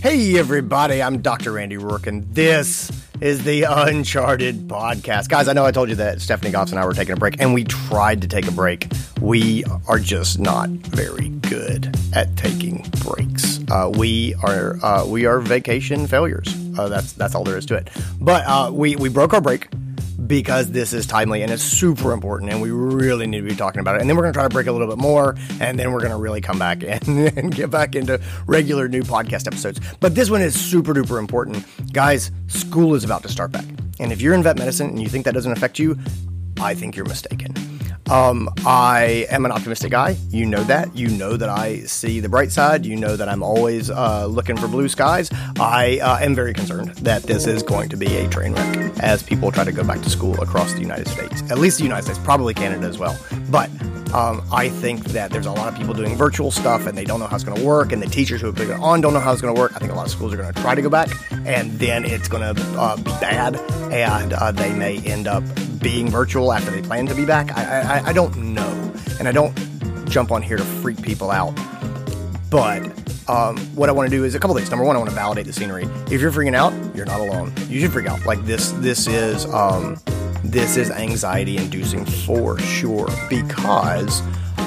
Hey, everybody, I'm Dr. Andy Roark, and this is the Uncharted podcast. Guys, I know I told you that Stephanie Goss and I were taking a break, and we tried to take a break. We are just not very good at taking breaks. Uh, we are uh, we are vacation failures. Uh, that's that's all there is to it. But uh, we we broke our break because this is timely and it's super important and we really need to be talking about it. And then we're going to try to break a little bit more and then we're going to really come back and, and, get back into regular new podcast episodes. But this one is super duper important. Guys, school is about to start back. And if you're in vet medicine and you think that doesn't affect you, I think you're mistaken. Um, I am an optimistic guy. You know that. You know that I see the bright side. You know that I'm always uh, looking for blue skies. I uh, am very concerned that this is going to be a train wreck as people try to go back to school across the United States, at least the United States, probably Canada as well. But um, I think that there's a lot of people doing virtual stuff and they don't know how it's going to work, and the teachers who have been on don't know how it's going to work. I think a lot of schools are going to try to go back, and then it's going to uh, be bad, and uh, they may end up being virtual after they plan to be back. I, I, I don't know, and I don't jump on here to freak people out. But um, what I want to do is a couple things. Number one, I want to validate the scenery. If you're freaking out, you're not alone. You should freak out. Like this, this is um, this is anxiety inducing for sure because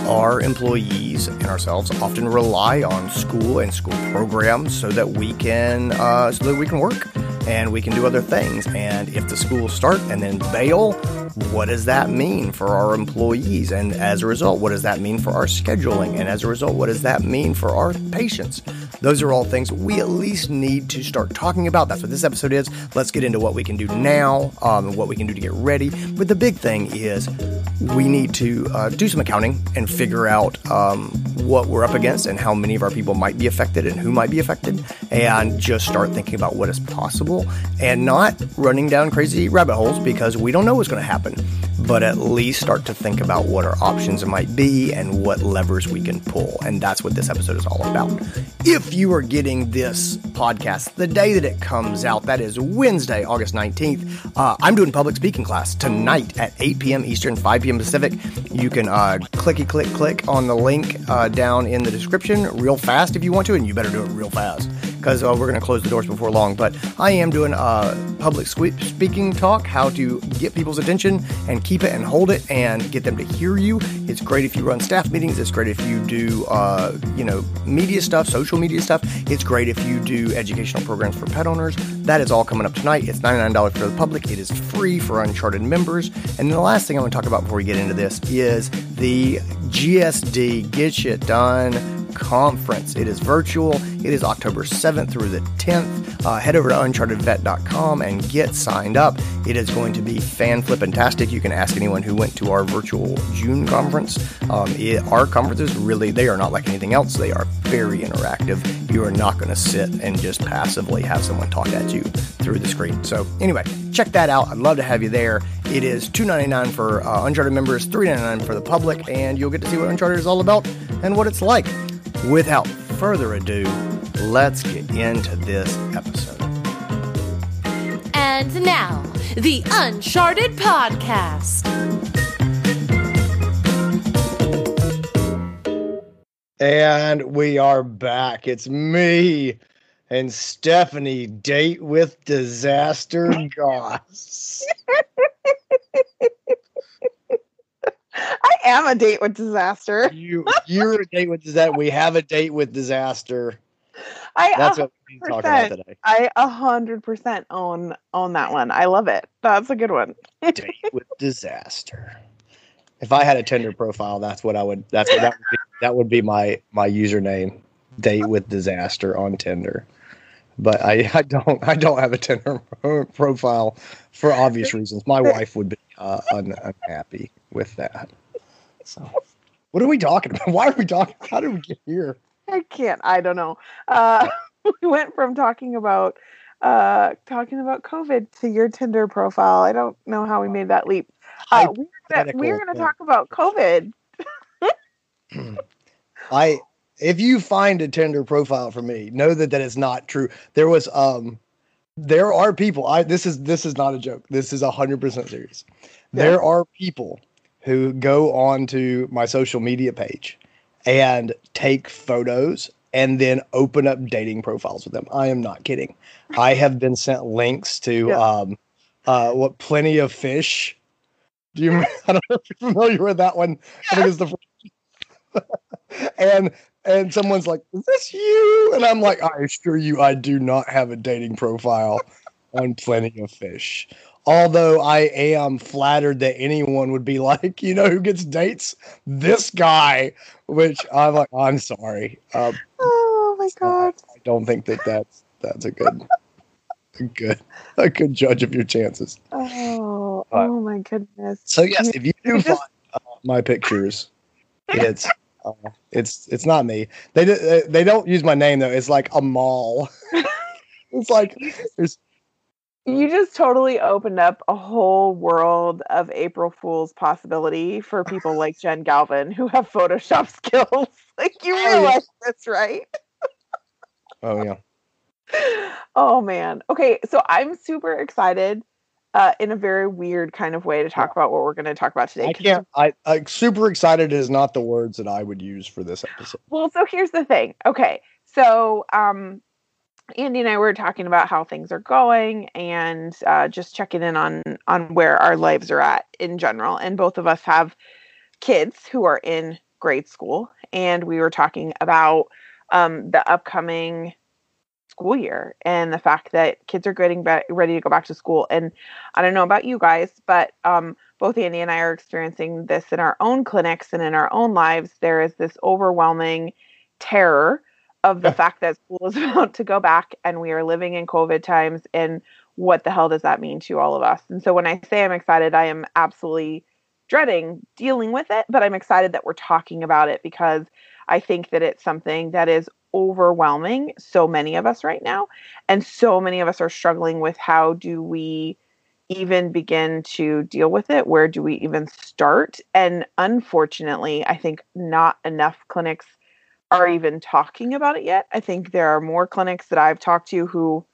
our employees and ourselves often rely on school and school programs so that we can uh, so that we can work and we can do other things. And if the schools start and then bail, what does that mean for our employees? And as a result, what does that mean for our scheduling? And as a result, what does that mean for our patients? Those are all things we at least need to start talking about. That's what this episode is. Let's get into what we can do now um, and what we can do to get ready. But the big thing is we need to uh, do some accounting and figure out um, what we're up against and how many of our people might be affected and who might be affected, and just start thinking about what is possible and not running down crazy rabbit holes because we don't know what's going to happen. But at least start to think about what our options might be and what levers we can pull. And that's what this episode is all about. If you are getting this podcast the day that it comes out, that is Wednesday, August 19th, uh, I'm doing public speaking class tonight at 8 p.m. Eastern, 5 p.m. Pacific. You can uh, clicky click click on the link uh, down in the description real fast if you want to, and you better do it real fast because uh, we're going to close the doors before long. But I am doing a public speaking talk, how to get people's attention and keep it and hold it and get them to hear you. It's great if you run staff meetings. It's great if you do, uh, you know, media stuff, social media stuff. It's great if you do educational programs for pet owners. That is all coming up tonight. It's $99 for the public. It is free for Uncharted members. And then the last thing I want to talk about before we get into this is the GSD Get Shit Done conference. It is virtual. It is October 7th through the 10th. Uh, head over to unchartedvet.com and get signed up. It is going to be fan flippantastic. You can ask anyone who went to our virtual June conference. Um, it, our conferences really, they are not like anything else. They are very interactive. You are not going to sit and just passively have someone talk at you through the screen. So anyway, check that out. I'd love to have you there. It is $2.99 for uh, Uncharted members, $3.99 for the public, and you'll get to see what Uncharted is all about and what it's like. Without further ado, let's get into this episode. And now, the Uncharted Podcast. And we are back. It's me and Stephanie date with disaster goss. I am a date with disaster. You you're a date with disaster. We have a date with disaster. I that's what we're talking about today. I a hundred percent own own that one. I love it. That's a good one. date with disaster. If I had a Tinder profile, that's what I would. That's what that would be, that would be my my username. Date with disaster on Tinder. But I, I don't I don't have a Tinder profile for obvious reasons. My wife would be uh, un, unhappy with that. So, what are we talking about? Why are we talking? How did we get here? I can't. I don't know. Uh, we went from talking about uh, talking about COVID to your Tinder profile. I don't know how we made that leap. Uh, we're gonna, talk about COVID. I if you find a Tinder profile for me, know that that is not true. There was um there are people I this is this is not a joke. This is a 100% serious. There are people who go onto my social media page and take photos and then open up dating profiles with them. I am not kidding. I have been sent links to yeah. um, uh, what plenty of fish. Do you? I don't know if you're familiar with that one. I think it's the. and and someone's like, "Is this you?" And I'm like, "I assure you, I do not have a dating profile on Plenty of Fish." Although I am flattered that anyone would be like, you know, who gets dates? This guy, which I'm like, I'm sorry. Um, oh my god! I don't think that that's that's a good, a good, a good judge of your chances. Oh, uh, oh my goodness! So yes, if you do find uh, my pictures, it's uh, it's it's not me. They they don't use my name though. It's like a mall. it's like there's you just totally opened up a whole world of April Fool's possibility for people like Jen Galvin who have Photoshop skills. like you oh, realize this, right? oh yeah. Oh man. Okay, so I'm super excited uh, in a very weird kind of way to talk about what we're going to talk about today. I can't. I, I super excited is not the words that I would use for this episode. Well, so here's the thing. Okay, so um, Andy and I were talking about how things are going and uh, just checking in on on where our lives are at in general. And both of us have kids who are in grade school, and we were talking about um, the upcoming school year and the fact that kids are getting be- ready to go back to school. And I don't know about you guys, but um, both Andy and I are experiencing this in our own clinics and in our own lives. There is this overwhelming terror of the fact that school is about to go back and we are living in COVID times and what the hell does that mean to all of us? And so when I say I'm excited, I am absolutely dreading dealing with it, but I'm excited that we're talking about it because I think that it's something that is overwhelming so many of us right now. And so many of us are struggling with how do we even begin to deal with it? Where do we even start? And unfortunately, I think not enough clinics are even talking about it yet. I think there are more clinics that I've talked to who,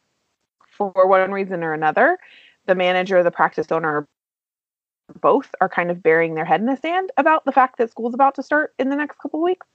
for one reason or another, the manager, the practice owner, both are kind of burying their head in the sand about the fact that school's about to start in the next couple weeks.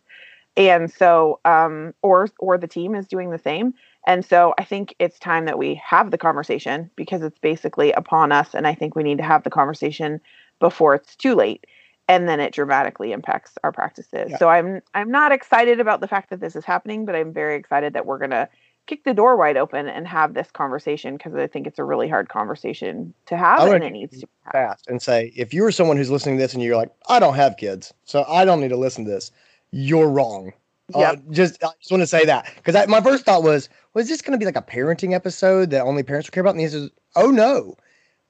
And so, um, or or the team is doing the same. And so, I think it's time that we have the conversation because it's basically upon us. And I think we need to have the conversation before it's too late and then it dramatically impacts our practices. Yeah. So I'm I'm not excited about the fact that this is happening, but I'm very excited that we're going to kick the door wide open and have this conversation because I think it's a really hard conversation to have and it needs to be fast and say if you're someone who's listening to this and you're like I don't have kids, so I don't need to listen to this, you're wrong. Yeah, uh, just I just want to say that because my first thought was was this going to be like a parenting episode that only parents would care about? And he says, oh no,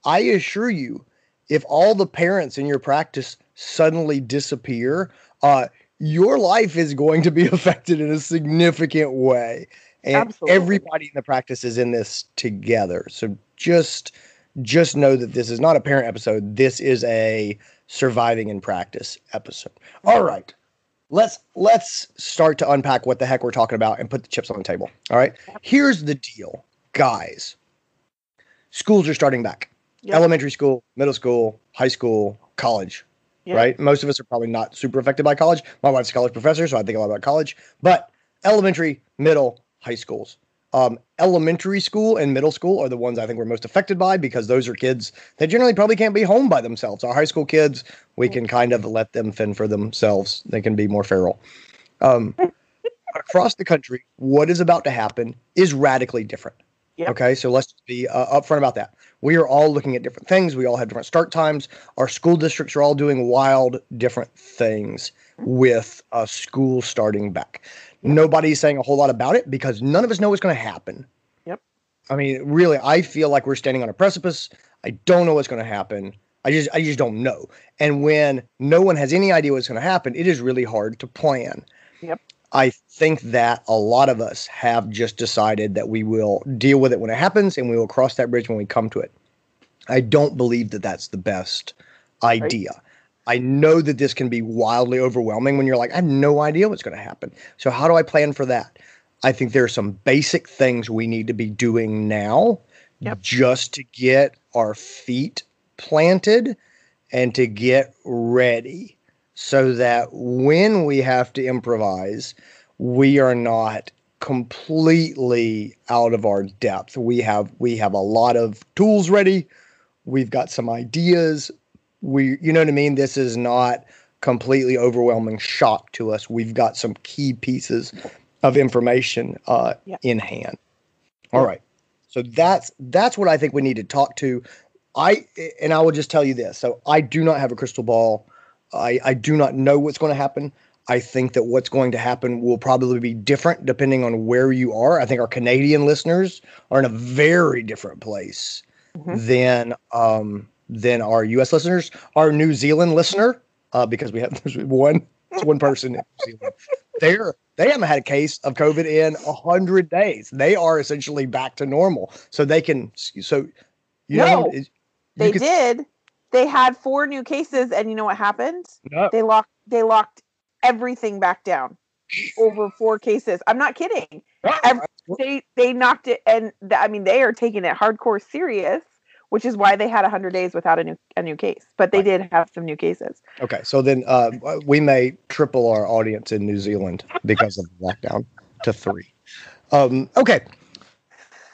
I assure you, if all the parents in your practice suddenly disappear, uh, your life is going to be affected in a significant way. And Absolutely. everybody in the practice is in this together. So just just know that this is not a parent episode. This is a surviving in practice episode. All right. Let's let's start to unpack what the heck we're talking about and put the chips on the table. All right. Here's the deal, guys. Schools are starting back. Yep. Elementary school, middle school, high school, college yeah. right? Most of us are probably not super affected by college. My wife's a college professor, so I think a lot about college. But elementary, middle, high schools. Um, elementary school and middle school are the ones I think we're most affected by because those are kids that generally probably can't be home by themselves. Our high school kids, we can kind of let them fend for themselves. They can be more feral. Um, across the country, what is about to happen is radically different. Yep. Okay, so let's be uh, upfront about that. We are all looking at different things. We all have different start times. Our school districts are all doing wild, different things with uh, school starting back. Nobody's saying a whole lot about it because none of us know what's going to happen. Yep. I mean, really, I feel like we're standing on a precipice. I don't know what's going to happen. I just, I just don't know. And when no one has any idea what's going to happen, it is really hard to plan. Yep. I think that a lot of us have just decided that we will deal with it when it happens and we will cross that bridge when we come to it. I don't believe that that's the best idea. Right. I know that this can be wildly overwhelming when you're like, I have no idea what's going to happen. So, how do I plan for that? I think there are some basic things we need to be doing now yep. just to get our feet planted and to get ready so that when we have to improvise, we are not completely out of our depth. We have we have a lot of tools ready. We've got some ideas. We you know what I mean? This is not completely overwhelming shock to us. We've got some key pieces of information uh, yeah. in hand. All right. So that's that's what I think we need to talk to. I and I will just tell you this. So I do not have a crystal ball. I, I do not know what's going to happen. I think that what's going to happen will probably be different depending on where you are. I think our Canadian listeners are in a very different place mm-hmm. than um, than our U.S. listeners. Our New Zealand listener, uh, because we have one one person in New Zealand, they're they haven't had a case of COVID in a hundred days. They are essentially back to normal, so they can. So you no, know, you they can, did. They had four new cases, and you know what happened? No. They locked. They locked everything back down over four cases. I'm not kidding. Every, they they knocked it, and th- I mean they are taking it hardcore serious, which is why they had 100 days without a new a new case. But they right. did have some new cases. Okay, so then uh, we may triple our audience in New Zealand because of the lockdown to three. Um, okay,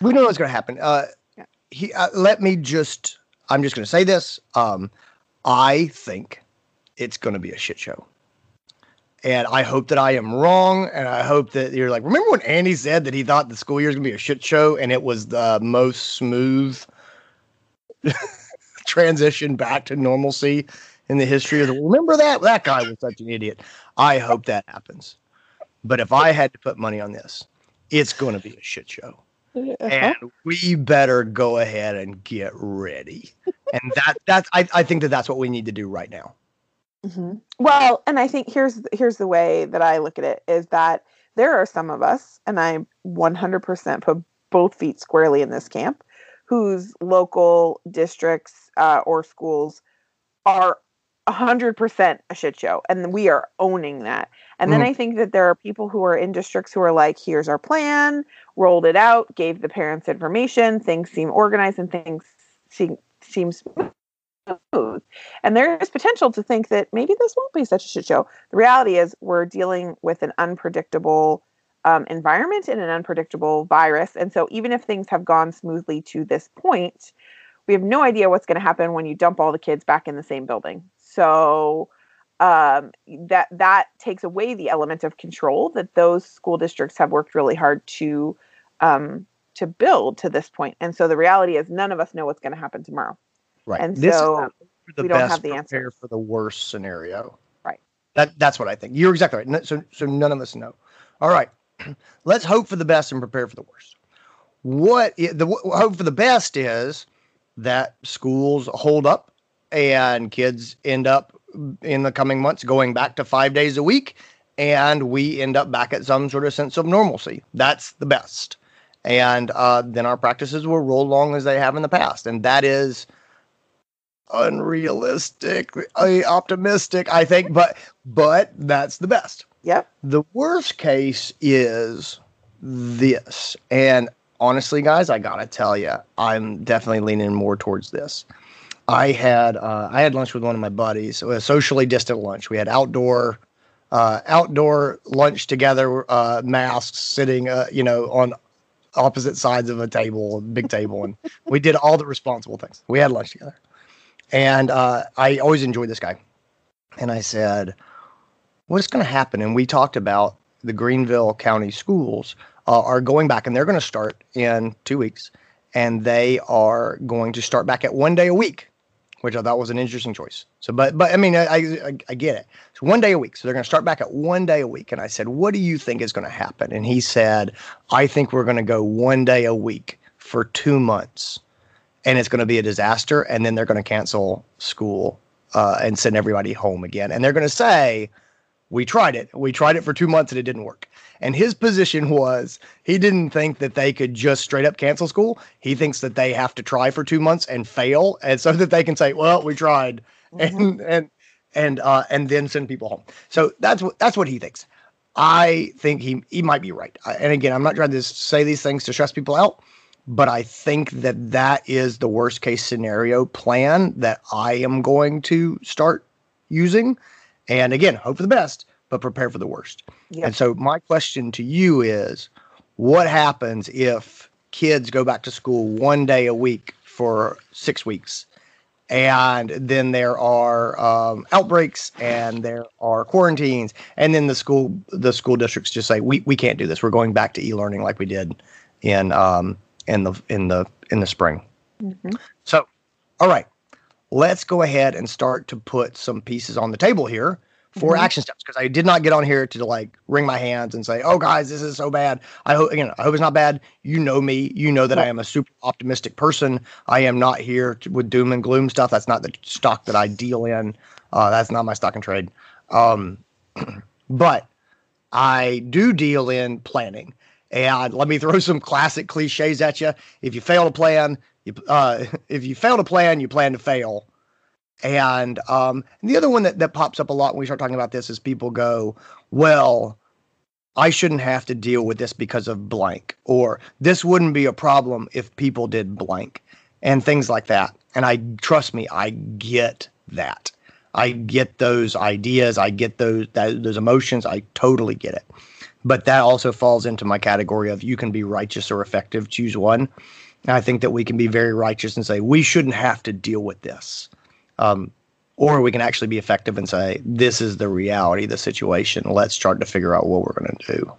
we know what's going to happen. Uh, he, uh, let me just. I'm just going to say this. Um, I think it's going to be a shit show. And I hope that I am wrong. And I hope that you're like, remember when Andy said that he thought the school year is going to be a shit show and it was the most smooth transition back to normalcy in the history of the world. Remember that? That guy was such an idiot. I hope that happens. But if I had to put money on this, it's going to be a shit show. Uh-huh. And we better go ahead and get ready. And that that's I, I think that that's what we need to do right now. Mm-hmm. Well, and I think here's here's the way that I look at it is that there are some of us, and I 100% put both feet squarely in this camp, whose local districts uh, or schools are 100% a shit show, and we are owning that. And then mm. I think that there are people who are in districts who are like, here's our plan, rolled it out, gave the parents information, things seem organized, and things seem seem smooth. And there is potential to think that maybe this won't be such a shit show. The reality is, we're dealing with an unpredictable um, environment and an unpredictable virus. And so, even if things have gone smoothly to this point, we have no idea what's going to happen when you dump all the kids back in the same building. So, um, that that takes away the element of control that those school districts have worked really hard to um, to build to this point. And so the reality is, none of us know what's going to happen tomorrow. Right. And this so we don't have the answer for the worst scenario. Right. That that's what I think. You're exactly right. So so none of us know. All right. Let's hope for the best and prepare for the worst. What the hope for the best is that schools hold up and kids end up in the coming months going back to five days a week and we end up back at some sort of sense of normalcy. That's the best. And uh, then our practices will roll along as they have in the past. And that is unrealistic, optimistic, I think, but but that's the best. Yep. The worst case is this. And honestly, guys, I gotta tell you, I'm definitely leaning more towards this. I had uh, I had lunch with one of my buddies, a socially distant lunch. We had outdoor uh, outdoor lunch together, uh, masks, sitting, uh, you know, on opposite sides of a table, big table, and we did all the responsible things. We had lunch together. And uh, I always enjoyed this guy. And I said, What's going to happen? And we talked about the Greenville County schools uh, are going back, and they're going to start in two weeks. And they are going to start back at one day a week, which I thought was an interesting choice. So, but, but I mean, I, I, I get it. So, one day a week. So, they're going to start back at one day a week. And I said, What do you think is going to happen? And he said, I think we're going to go one day a week for two months and it's going to be a disaster. And then they're going to cancel school uh, and send everybody home again. And they're going to say, we tried it. We tried it for two months and it didn't work. And his position was he didn't think that they could just straight up cancel school. He thinks that they have to try for two months and fail, and so that they can say, "Well, we tried," mm-hmm. and and and uh, and then send people home. So that's what that's what he thinks. I think he he might be right. And again, I'm not trying to say these things to stress people out but I think that that is the worst case scenario plan that I am going to start using. And again, hope for the best, but prepare for the worst. Yep. And so my question to you is what happens if kids go back to school one day a week for six weeks? And then there are um, outbreaks, and there are quarantines, and then the school the school districts just say we, we can't do this. We're going back to e learning like we did in um, in the in the in the spring. Mhm. So, all right, let's go ahead and start to put some pieces on the table here for Mhm. action steps because I did not get on here to like wring my hands and say, "Oh, guys, this is so bad." I hope again. I hope it's not bad. You know me. You know that I am a super optimistic person. I am not here to, with doom and gloom stuff. That's not the stock that I deal in. Uh, that's not my stock and trade. Um, but I do deal in planning. And let me throw some classic cliches at you. If you fail to plan, you uh, if you fail to plan, you plan to fail. And um, the other one that, that pops up a lot when we start talking about this is people go, well, I shouldn't have to deal with this because of blank, or this wouldn't be a problem if people did blank, and things like that. And I trust me, I get that. I get those ideas. I get those that, those emotions. I totally get it. But that also falls into my category of you can be righteous or effective. Choose one. And I think that we can be very righteous and say we shouldn't have to deal with this. Um, or we can actually be effective and say, this is the reality of the situation. Let's start to figure out what we're going to do.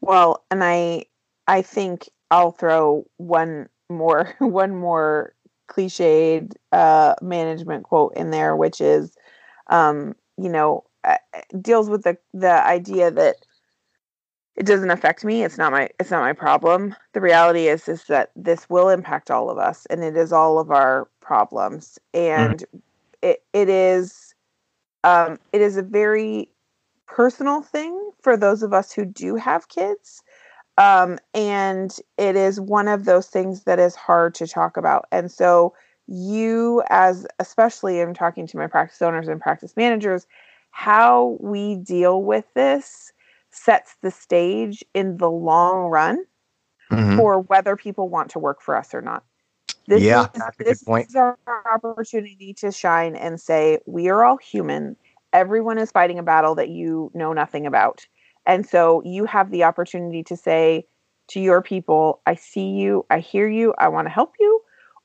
Well, and I I think I'll throw one more one more cliched uh, management quote in there, which is, um, you know, uh, deals with the the idea that it doesn't affect me. It's not my it's not my problem. The reality is is that this will impact all of us, and it is all of our problems, and it it is um, it is a very personal thing for those of us who do have kids. Um, and it is one of those things that is hard to talk about. And so, you, as especially, I'm talking to my practice owners and practice managers, how we deal with this sets the stage in the long run Mhm. for whether people want to work for us or not. This Yeah, is, that's a good this point. is our opportunity to shine and say we are all human. Everyone is fighting a battle that you know nothing about. And so you have the opportunity to say to your people, I see you, I hear you, I want to help you.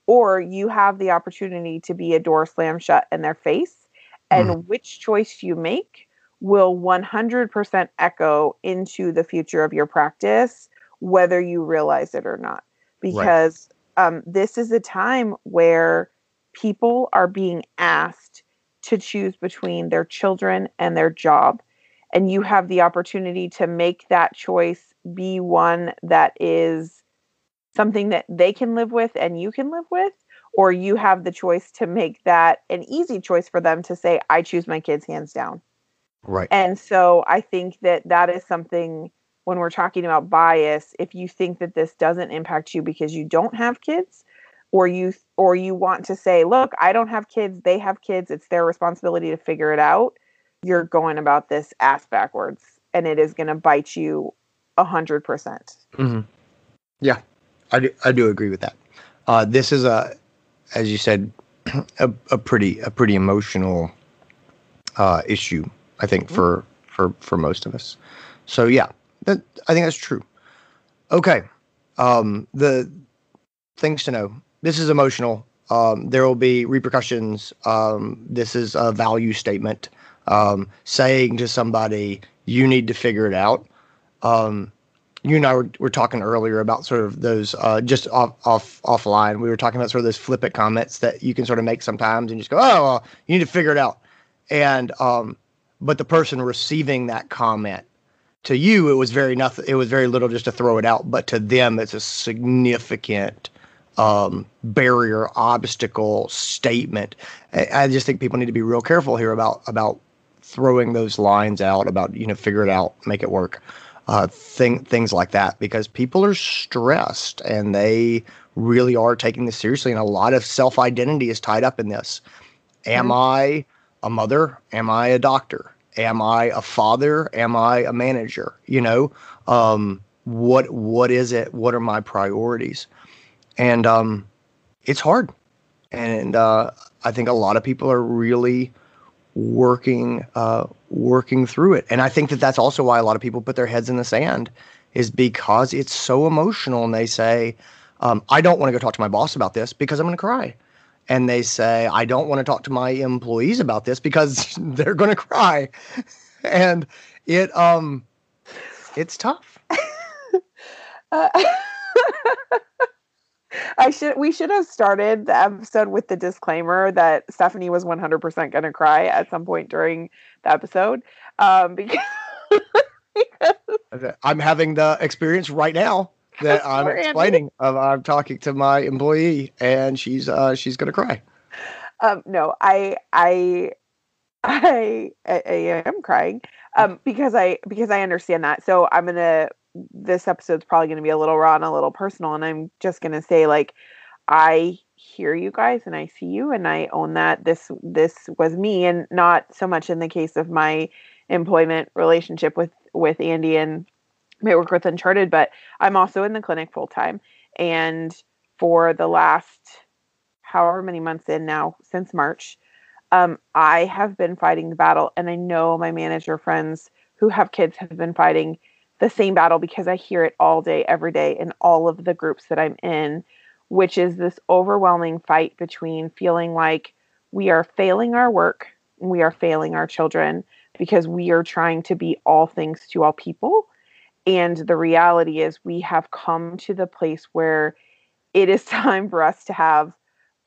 Or you have the opportunity to be a door slam shut in their face. And which choice you make will 100% echo into the future of your practice, whether you realize it or not. Because um, this is a time where people are being asked to choose between their children and their job. And you have the opportunity to make that choice be one that is something that they can live with and you can live with. Or you have the choice to make that an easy choice for them to say, I choose my kids hands down. Right. And so I think that that is something when we're talking about bias, if you think that this doesn't impact you because you don't have kids or you or you want to say, look, I don't have kids, they have kids, it's their responsibility to figure it out, you're going about this ass backwards and it is going to bite you a hundred percent. hmm Yeah, I do, I do agree with that. Uh, this is a, as you said, a, a pretty a pretty emotional uh, issue. I think for for for most of us. So yeah, that I think that's true. Okay, um, the things to know. This is emotional. Um, there will be repercussions. Um, this is a value statement. Um, saying to somebody, "You need to figure it out." Um, you and I were, were talking earlier about sort of those uh, just off off offline. We were talking about sort of those flippant comments that you can sort of make sometimes and just go, "Oh, well, you need to figure it out." And um, but the person receiving that comment to you, it was very nothing. It was very little just to throw it out, but to them, it's a significant um, barrier, obstacle, statement. I, I just think people need to be real careful here about about throwing those lines out about you know figure it out, make it work uh, thing, things like that because people are stressed and they really are taking this seriously. And a lot of self identity is tied up in this. Am I a mother? Am I a doctor? Am I a father? Am I a manager? You know, um, what what is it? What are my priorities? And um, it's hard. And uh, I think a lot of people are really working uh, working through it. And I think that that's also why a lot of people put their heads in the sand is because it's so emotional and they say, um, I don't want to go talk to my boss about this because I'm going to cry. And they say, I don't want to talk to my employees about this because they're going to cry. and it, um, it's tough. uh, I should we should have started the episode with the disclaimer that Stephanie was 100% going to cry at some point during the episode um, because I'm having the experience right now that I'm explaining. Of, I'm talking to my employee, and she's uh, she's gonna cry. Um, no, I I I I, I am crying um, because I because I understand that. So I'm gonna. This episode's probably gonna be a little raw and a little personal, and I'm just gonna say like I hear you guys and I see you and I own that this this was me and not so much in the case of my employment relationship with with Andy and my work with Uncharted, but I'm also in the clinic full time. And for the last however many months in now, since March, um, I have been fighting the battle. And I know my manager friends who have kids have been fighting the same battle because I hear it all day, every day in all of the groups that I'm in, which is this overwhelming fight between feeling like we are failing our work, we are failing our children, because we are trying to be all things to all people. And the reality is, we have come to the place where it is time for us to have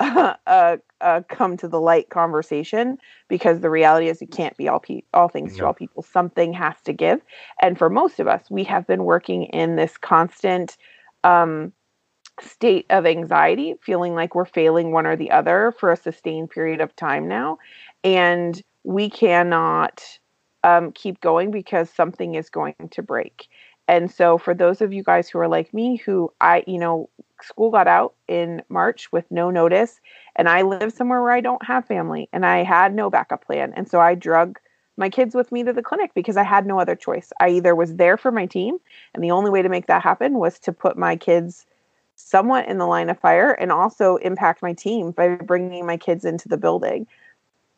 a, a, a come to the light conversation because the reality is, you can't be all pe- all things to all people. Something has to give. And for most of us, we have been working in this constant um, state of anxiety, feeling like we're failing one or the other for a sustained period of time now. And we cannot um, keep going because something is going to break. And so, for those of you guys who are like me, who I, you know, school got out in March with no notice, and I live somewhere where I don't have family and I had no backup plan. And so, I drug my kids with me to the clinic because I had no other choice. I either was there for my team, and the only way to make that happen was to put my kids somewhat in the line of fire and also impact my team by bringing my kids into the building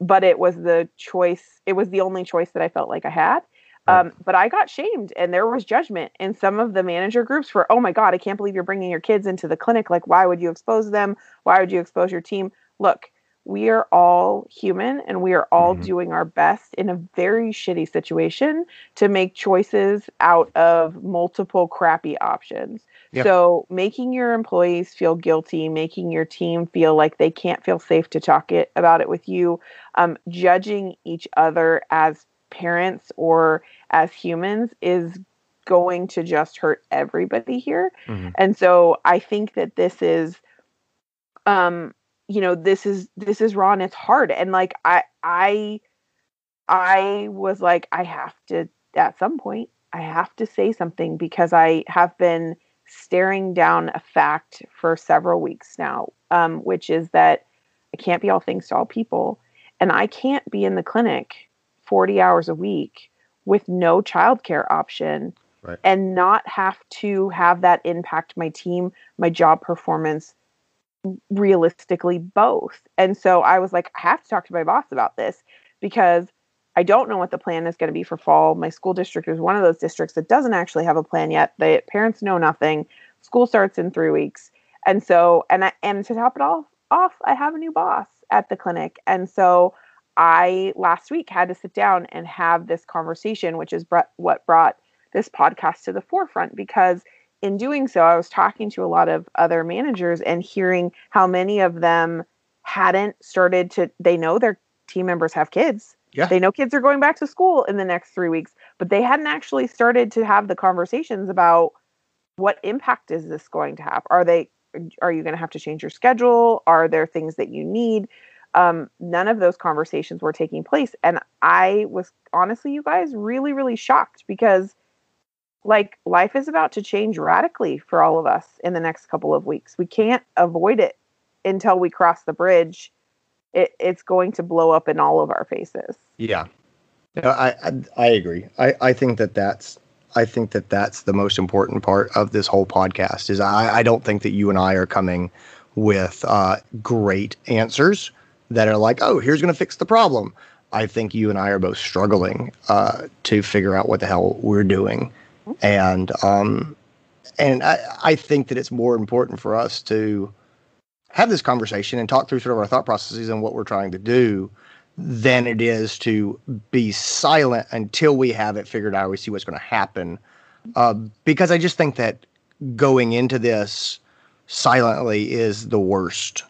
but it was the choice it was the only choice that i felt like i had um, but i got shamed and there was judgment in some of the manager groups for oh my god i can't believe you're bringing your kids into the clinic like why would you expose them why would you expose your team look we are all human and we are all mm-hmm. doing our best in a very shitty situation to make choices out of multiple crappy options. Yep. So, making your employees feel guilty, making your team feel like they can't feel safe to talk it about it with you, um, judging each other as parents or as humans is going to just hurt everybody here. Mm-hmm. And so, I think that this is um you know this is this is raw and it's hard and like i i i was like i have to at some point i have to say something because i have been staring down a fact for several weeks now um, which is that i can't be all things to all people and i can't be in the clinic 40 hours a week with no childcare option right. and not have to have that impact my team my job performance realistically both. And so I was like, I have to talk to my boss about this because I don't know what the plan is going to be for fall. My school district is one of those districts that doesn't actually have a plan yet. The parents know nothing. School starts in three weeks. And so, and I, and to top it all off, I have a new boss at the clinic. And so I last week had to sit down and have this conversation, which is what brought this podcast to the forefront because in doing so, I was talking to a lot of other managers and hearing how many of them hadn't started to, they know their team members have kids. Yeah. They know kids are going back to school in the next three weeks, but they hadn't actually started to have the conversations about what impact is this going to have? Are they, are you going to have to change your schedule? Are there things that you need? Um, none of those conversations were taking place. And I was honestly, you guys, really, really shocked because like life is about to change radically for all of us in the next couple of weeks. We can't avoid it until we cross the bridge. It, it's going to blow up in all of our faces. Yeah, I, I, I agree. I I think that that's I think that that's the most important part of this whole podcast. Is I I don't think that you and I are coming with uh, great answers that are like, oh, here's going to fix the problem. I think you and I are both struggling uh, to figure out what the hell we're doing, and um, and I, I think that it's more important for us to have this conversation and talk through sort of our thought processes and what we're trying to do than it is to be silent until we have it figured out. We see what's going to happen, uh, because I just think that going into this silently is the worst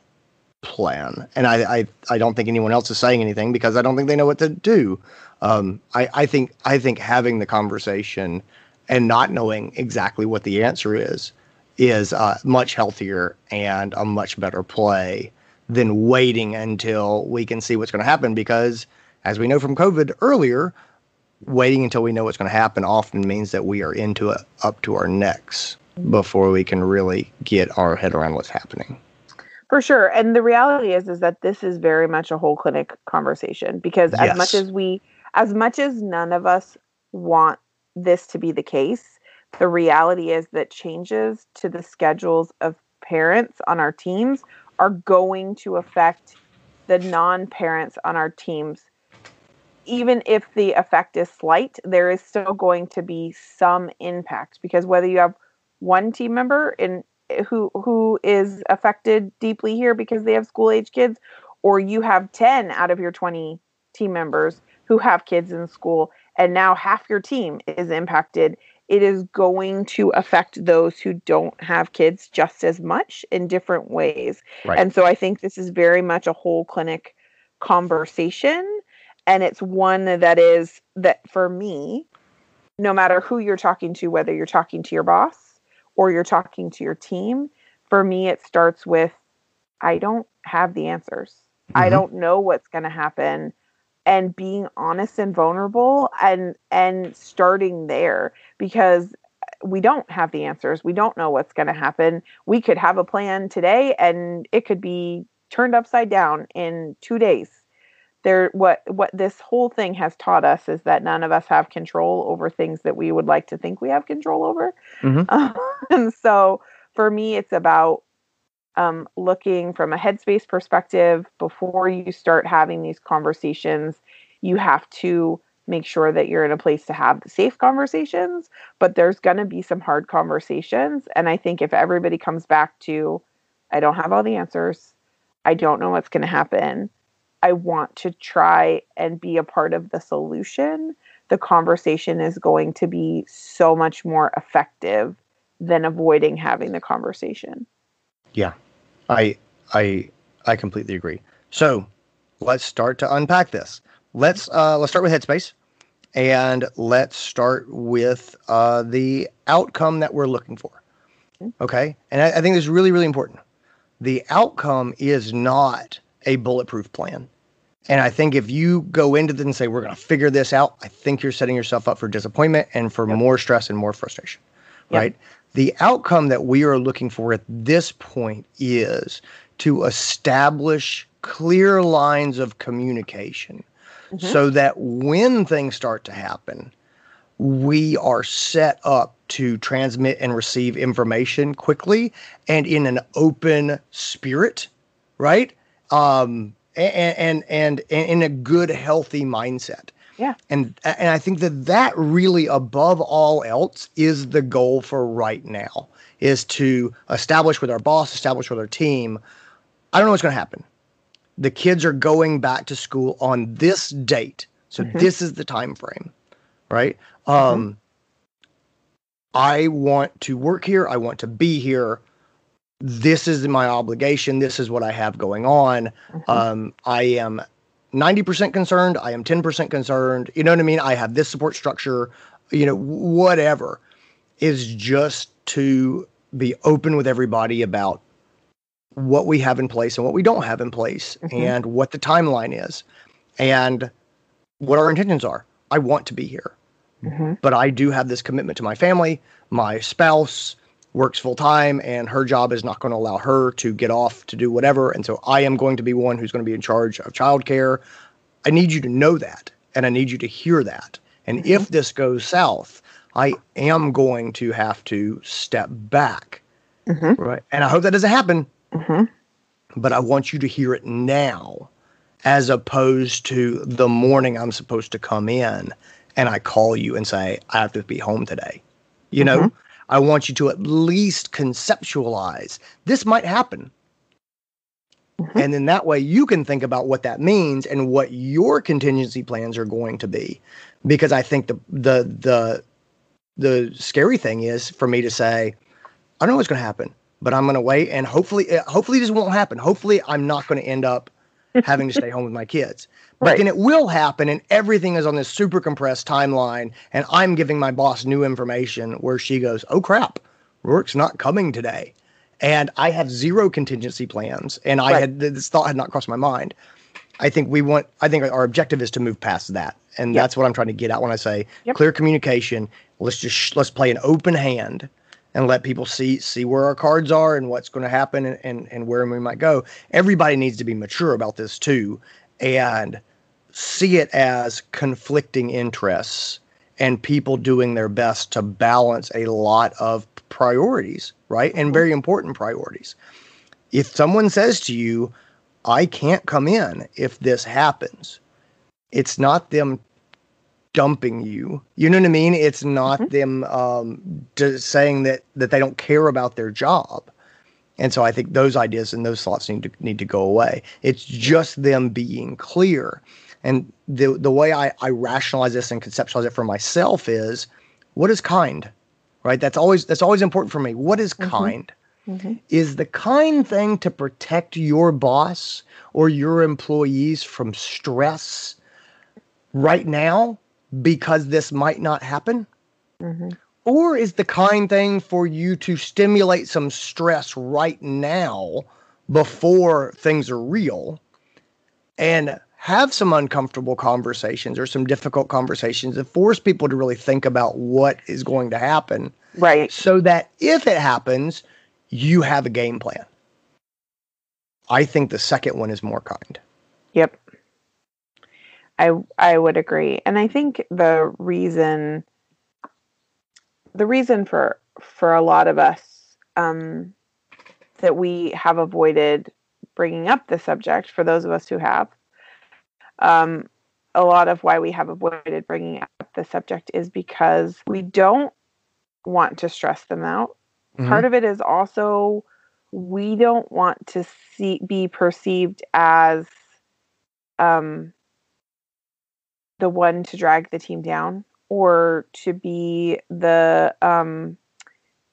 plan. And I, I, I don't think anyone else is saying anything because I don't think they know what to do. Um, I, I think I think having the conversation and not knowing exactly what the answer is is uh, much healthier and a much better play than waiting until we can see what's going to happen. Because as we know from COVID earlier, waiting until we know what's going to happen often means that we are into it up to our necks before we can really get our head around what's happening. For sure. And the reality is is that this is very much a whole clinic conversation because as much as we as much as none of us want this to be the case, the reality is that changes to the schedules of parents on our teams are going to affect the non-parents on our teams. Even if the effect is slight, there is still going to be some impact because whether you have one team member in who who is affected deeply here because they have school age kids or you have 10 out of your 20 team members who have kids in school and now half your team is impacted it is going to affect those who don't have kids just as much in different ways Right. and so i think this is very much a whole clinic conversation and it's one that is that for me no matter who you're talking to whether you're talking to your boss or you're talking to your team, for me, it starts with I don't have the answers. I Mhm. don't know what's going to happen. And being honest and vulnerable and and starting there because we don't have the answers. We don't know what's going to happen. We could have a plan today and it could be turned upside down in 2 days. There what what this whole thing has taught us is that none of us have control over things that we would like to think we have control over. Mhm. and so for me it's about um, looking from a headspace perspective before you start having these conversations you have to make sure that you're in a place to have the safe conversations but there's going to be some hard conversations and i think if everybody comes back to i don't have all the answers i don't know what's going to happen i want to try and be a part of the solution the conversation is going to be so much more effective than avoiding having the conversation Yeah, I I I completely agree. So let's start to unpack this. Let's uh, let's start with Headspace, and let's start with uh, the outcome that we're looking for. Okay, and I, I think this is really really important. The outcome is not a bulletproof plan. And I think if you go into this and say, we're going to figure this out, I think you're setting yourself up for disappointment and for more stress and more frustration. Yep. Right. The outcome that we are looking for at this point is to establish clear lines of communication mm-hmm. so that when things start to happen, we are set up to transmit and receive information quickly and in an open spirit, right? Um, and and and, and in a good, healthy mindset. Yeah. And and I think that that really, above all else, is the goal for right now. Is to establish with our boss, establish with our team. I don't know what's going to happen. The kids are going back to school on this date, so this is the time frame, right? Um, I want to work here. I want to be here. This is my obligation. This is what I have going on. Mm-hmm. Um, I am 90% concerned. I am 10% concerned. You know what I mean? I have this support structure, you know, whatever is just to be open with everybody about what we have in place and what we don't have in place mm-hmm. and what the timeline is and what our intentions are. I want to be here mm-hmm. but I do have this commitment to my family. My spouse works full time, and her job is not going to allow her to get off to do whatever. And so I am going to be one who's going to be in charge of childcare. I need you to know that, and I need you to hear that. And mm-hmm. if this goes south, I am going to have to step back. Mm-hmm. Right. And I hope that doesn't happen, mm-hmm. but I want you to hear it now. as opposed to the morning I'm supposed to come in and I call you and say, I have to be home today. You know, mm-hmm. I want you to at least conceptualize this might happen. Mm-hmm. And then that way you can think about what that means and what your contingency plans are going to be. Because I think the the the the scary thing is for me to say, I don't know what's going to happen, but I'm going to wait and hopefully hopefully this won't happen. Hopefully I'm not going to end up having to stay home with my kids. But right. then it will happen, and everything is on this super compressed timeline. And I'm giving my boss new information where she goes, "Oh crap, Roark's not coming today," and I have zero contingency plans, and I right. had this thought had not crossed my mind. I think we want. I think our objective is to move past that, and yep. that's what I'm trying to get at when I say yep. clear communication. Let's just sh- let's play an open hand and let people see see where our cards are and what's going to happen and, and, and where we might go. Everybody needs to be mature about this too and see it as conflicting interests and people doing their best to balance a lot of priorities, right? And very important priorities. If someone says to you, I can't come in if this happens, it's not them dumping you. You know what I mean? It's not mm-hmm. them um, saying that that they don't care about their job. And so I think those ideas and those thoughts need to need to go away. It's just them being clear. And the the way I, I rationalize this and conceptualize it for myself is what is kind? Right? That's always that's always important for me. What is mm-hmm. kind? Mm-hmm. Is the kind thing to protect your boss or your employees from stress right now because this might not happen? Mm-hmm. Or is the kind thing for you to stimulate some stress right now before things are real and have some uncomfortable conversations or some difficult conversations and force people to really think about what is going to happen. Right. So that if it happens, you have a game plan. I think the second one is more kind. Yep. I I would agree. And I think the reason the reason for for a lot of us um, that we have avoided bringing up the subject for those of us who have um, a lot of why we have avoided bringing up the subject is because we don't want to stress them out mm-hmm. part of it is also we don't want to see be perceived as um, the one to drag the team down or to be the um,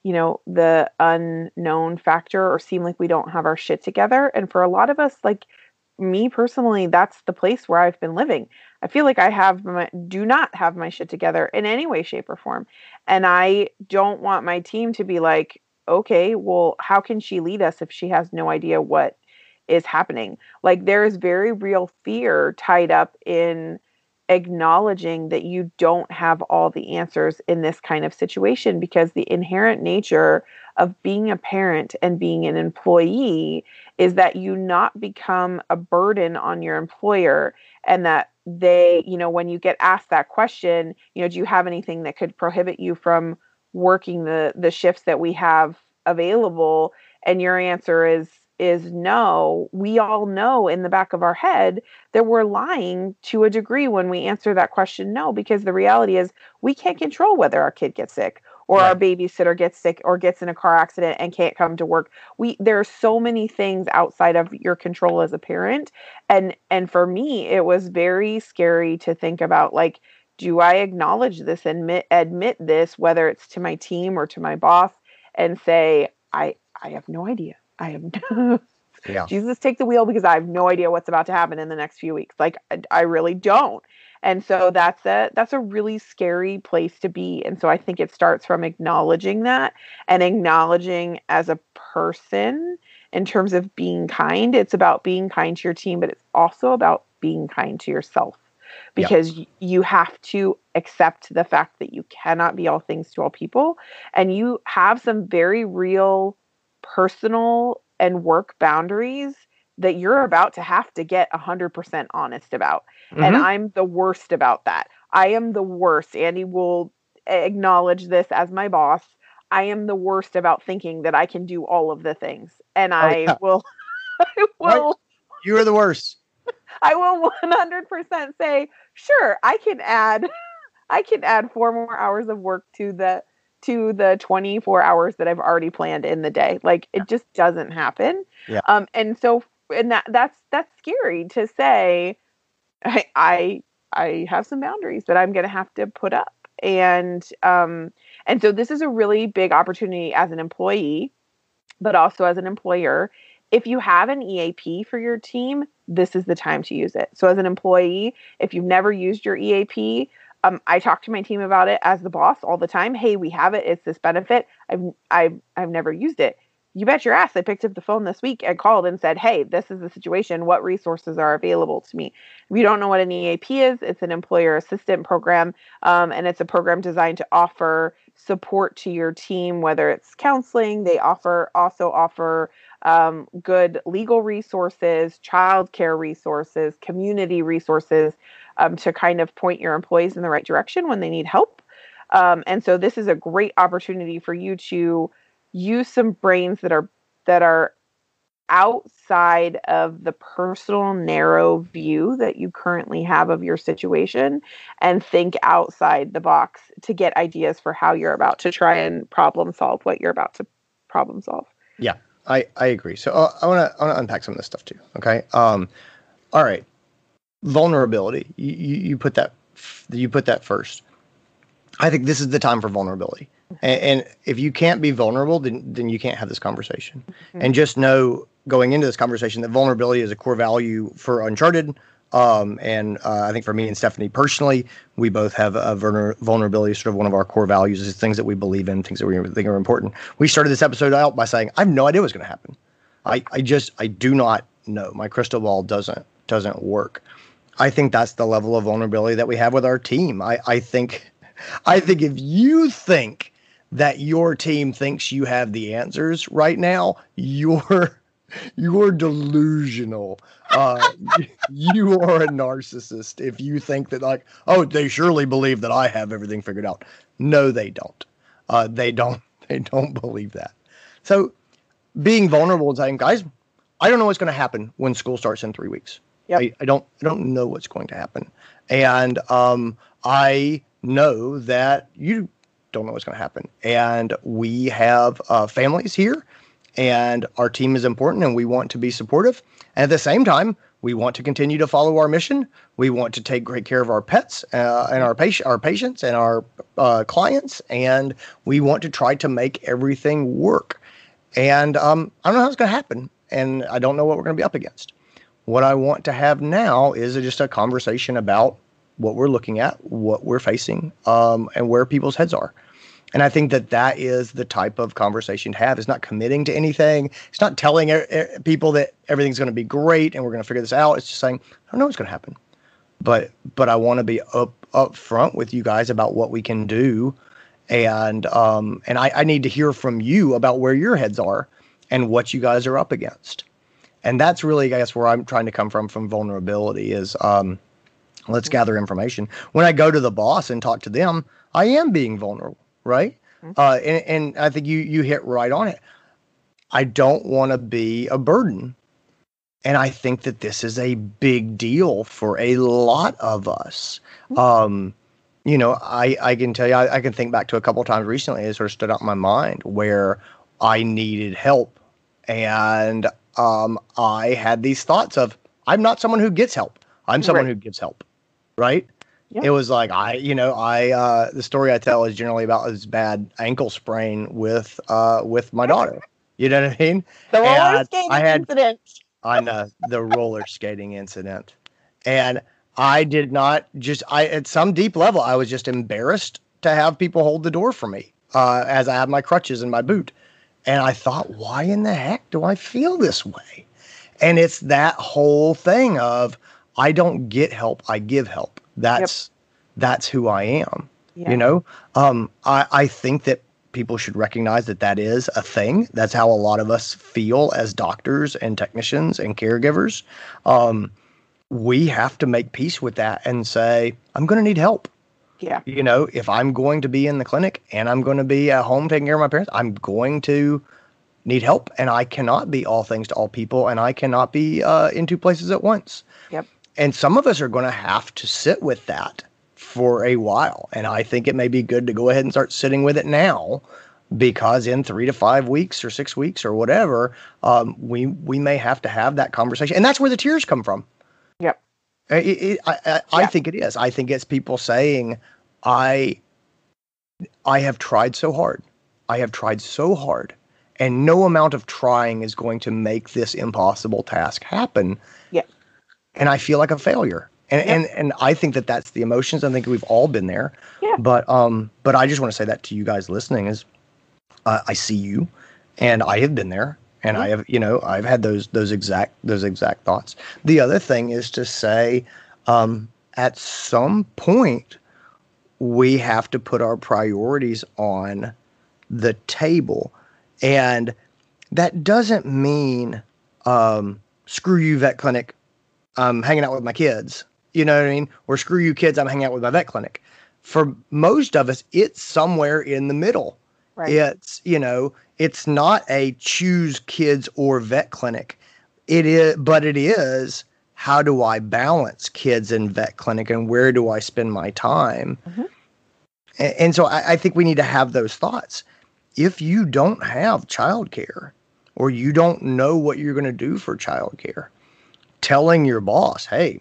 you know the unknown factor or seem like we don't have our shit together and for a lot of us like me personally that's the place where i've been living. I feel like i have my, do not have my shit together in any way shape or form. And i don't want my team to be like okay well how can she lead us if she has no idea what is happening? Like there is very real fear tied up in acknowledging that you don't have all the answers in this kind of situation because the inherent nature of being a parent and being an employee is that you not become a burden on your employer and that they, you know, when you get asked that question, you know, do you have anything that could prohibit you from working the the shifts that we have available? And your answer is is no, we all know in the back of our head that we're lying to a degree when we answer that question no, because the reality is we can't control whether our kid gets sick or right. our babysitter gets sick or gets in a car accident and can't come to work. We there are so many things outside of your control as a parent. And and for me, it was very scary to think about like, do I acknowledge this and admit, admit this, whether it's to my team or to my boss, and say, I I have no idea. I have yeah. Jesus take the wheel because I have no idea what's about to happen in the next few weeks. Like I, I really don't. And so that's a that's a really scary place to be. And so I think it starts from acknowledging that and acknowledging as a person in terms of being kind. It's about being kind to your team, but it's also about being kind to yourself because you have to accept the fact that you cannot be all things to all people and you have some very real personal and work boundaries that you're about to have to get 100% honest about. Mm-hmm. And I'm the worst about that. I am the worst. Andy will acknowledge this as my boss. I am the worst about thinking that I can do all of the things. And oh, I yeah. will I will. You are the worst. I will 100% say, sure, I can add I can add 4 more hours of work to the to the 24 hours that I've already planned in the day. Like it just doesn't happen. Yeah. Um and so and that that's that's scary to say I I, I have some boundaries that I'm going to have to put up. And um and so this is a really big opportunity as an employee but also as an employer. If you have an EAP for your team, this is the time to use it. So, as an employee, if you've never used your EAP, um, I talk to my team about it as the boss all the time. Hey, we have it. It's this benefit. I've I've I've never used it. You bet your ass I picked up the phone this week and called and said, Hey, this is the situation. What resources are available to me? If you don't know what an EAP is, it's an employer assistant program, um, and it's a program designed to offer support to your team, whether it's counseling. They offer also offer um, good legal resources, childcare resources, community resources um, to kind of point your employees in the right direction when they need help. Um, and so this is a great opportunity for you to use some brains that are that are outside of the personal narrow view that you currently have of your situation and think outside the box to get ideas for how you're about to try and problem solve what you're about to problem solve. Yeah, I, I agree. So uh, I want to want to unpack some of this stuff too. Okay. Um, all right. Vulnerability. You, you, you put that you put that first. I think this is the time for vulnerability. And, and if you can't be vulnerable, then then you can't have this conversation. Mm-hmm. And just know going into this conversation that vulnerability is a core value for Uncharted. Um, and uh, I think for me and Stephanie personally, we both have a vulner- vulnerability, sort of one of our core values is things that we believe in, things that we think are important. We started this episode out by saying, I have no idea what's going to happen. I, I just, I do not know. My crystal ball doesn't, doesn't work. I think that's the level of vulnerability that we have with our team. I, I think, I think if you think that your team thinks you have the answers right now, you're you're delusional. Uh, you are a narcissist if you think that, like, oh, they surely believe that I have everything figured out. No, they don't. Uh, they don't. They don't believe that. So, being vulnerable and saying, guys, I don't know what's going to happen when school starts in three weeks. Yep. I, I don't. I don't know what's going to happen, and um, I know that you don't know what's going to happen. And we have uh, families here and our team is important and we want to be supportive. And at the same time, we want to continue to follow our mission. We want to take great care of our pets uh, and our patient, our patients and our uh, clients, and we want to try to make everything work. And um, I don't know how it's going to happen, and I don't know what we're going to be up against. What I want to have now is just a conversation about what we're looking at, what we're facing, um, and where people's heads are. And I think that that is the type of conversation to have. It's not committing to anything. It's not telling people that everything's going to be great and we're going to figure this out. It's just saying, I don't know what's going to happen, but but I want to be up up front with you guys about what we can do, and um and I, I need to hear from you about where your heads are and what you guys are up against, and that's really I guess where I'm trying to come from from vulnerability is um let's gather information. When I go to the boss and talk to them, I am being vulnerable right? Mm-hmm. Uh, and, and I think you you hit right on it. I don't want to be a burden. And I think that this is a big deal for a lot of us. Mm-hmm. Um, you know, I, I can tell you, I, I can think back to a couple times recently, it sort of stood out in my mind where I needed help. And um, I had these thoughts of, I'm not someone who gets help. I'm someone right. who gives help. Right. Yeah. It was like I, you know, I uh, the story I tell is generally about this bad ankle sprain with uh, with my daughter. You know what I mean? The roller and skating I had, incident. I know the roller skating incident, and I did not just I at some deep level I was just embarrassed to have people hold the door for me uh, as I had my crutches in my boot, and I thought, why in the heck do I feel this way? And it's that whole thing of I don't get help, I give help that's yep. that's who I am. Yeah. You know, um, I I think that people should recognize that that is a thing. That's how a lot of us feel as doctors and technicians and caregivers. Um, we have to make peace with that and say, I'm going to need help. Yeah. You know, if I'm going to be in the clinic and I'm going to be at home taking care of my parents, I'm going to need help and I cannot be all things to all people and I cannot be uh, in two places at once. Yep. And some of us are going to have to sit with that for a while. And I think it may be good to go ahead and start sitting with it now because in three to five weeks or six weeks or whatever, um, we we may have to have that conversation, and that's where the tears come from. Yep. It, it, I, I, yeah. I think it is. I think it's people saying, "I, I have tried so hard. I have tried so hard, and no amount of trying is going to make this impossible task happen." Yeah. And I feel like a failure. And, and and I think that that's the emotions. I think we've all been there. Yeah. But um, but I just want to say that to you guys listening is uh, I see you, and I have been there, and mm-hmm. I have, you know, I've had those those exact those exact thoughts. The other thing is to say, um, at some point, we have to put our priorities on the table, and that doesn't mean um, screw you vet clinic. I'm hanging out with my kids. You know what I mean? Or screw you kids. I'm hanging out with my vet clinic. For most of us, it's somewhere in the middle Right. It's, you know, it's not a choose kids or vet clinic. It is, but it is how do I balance kids and vet clinic and where do I spend my time? Mm-hmm. And, and, so I, I think we need to have those thoughts. If you don't have childcare or you don't know what you're going to do for childcare, telling your boss, hey,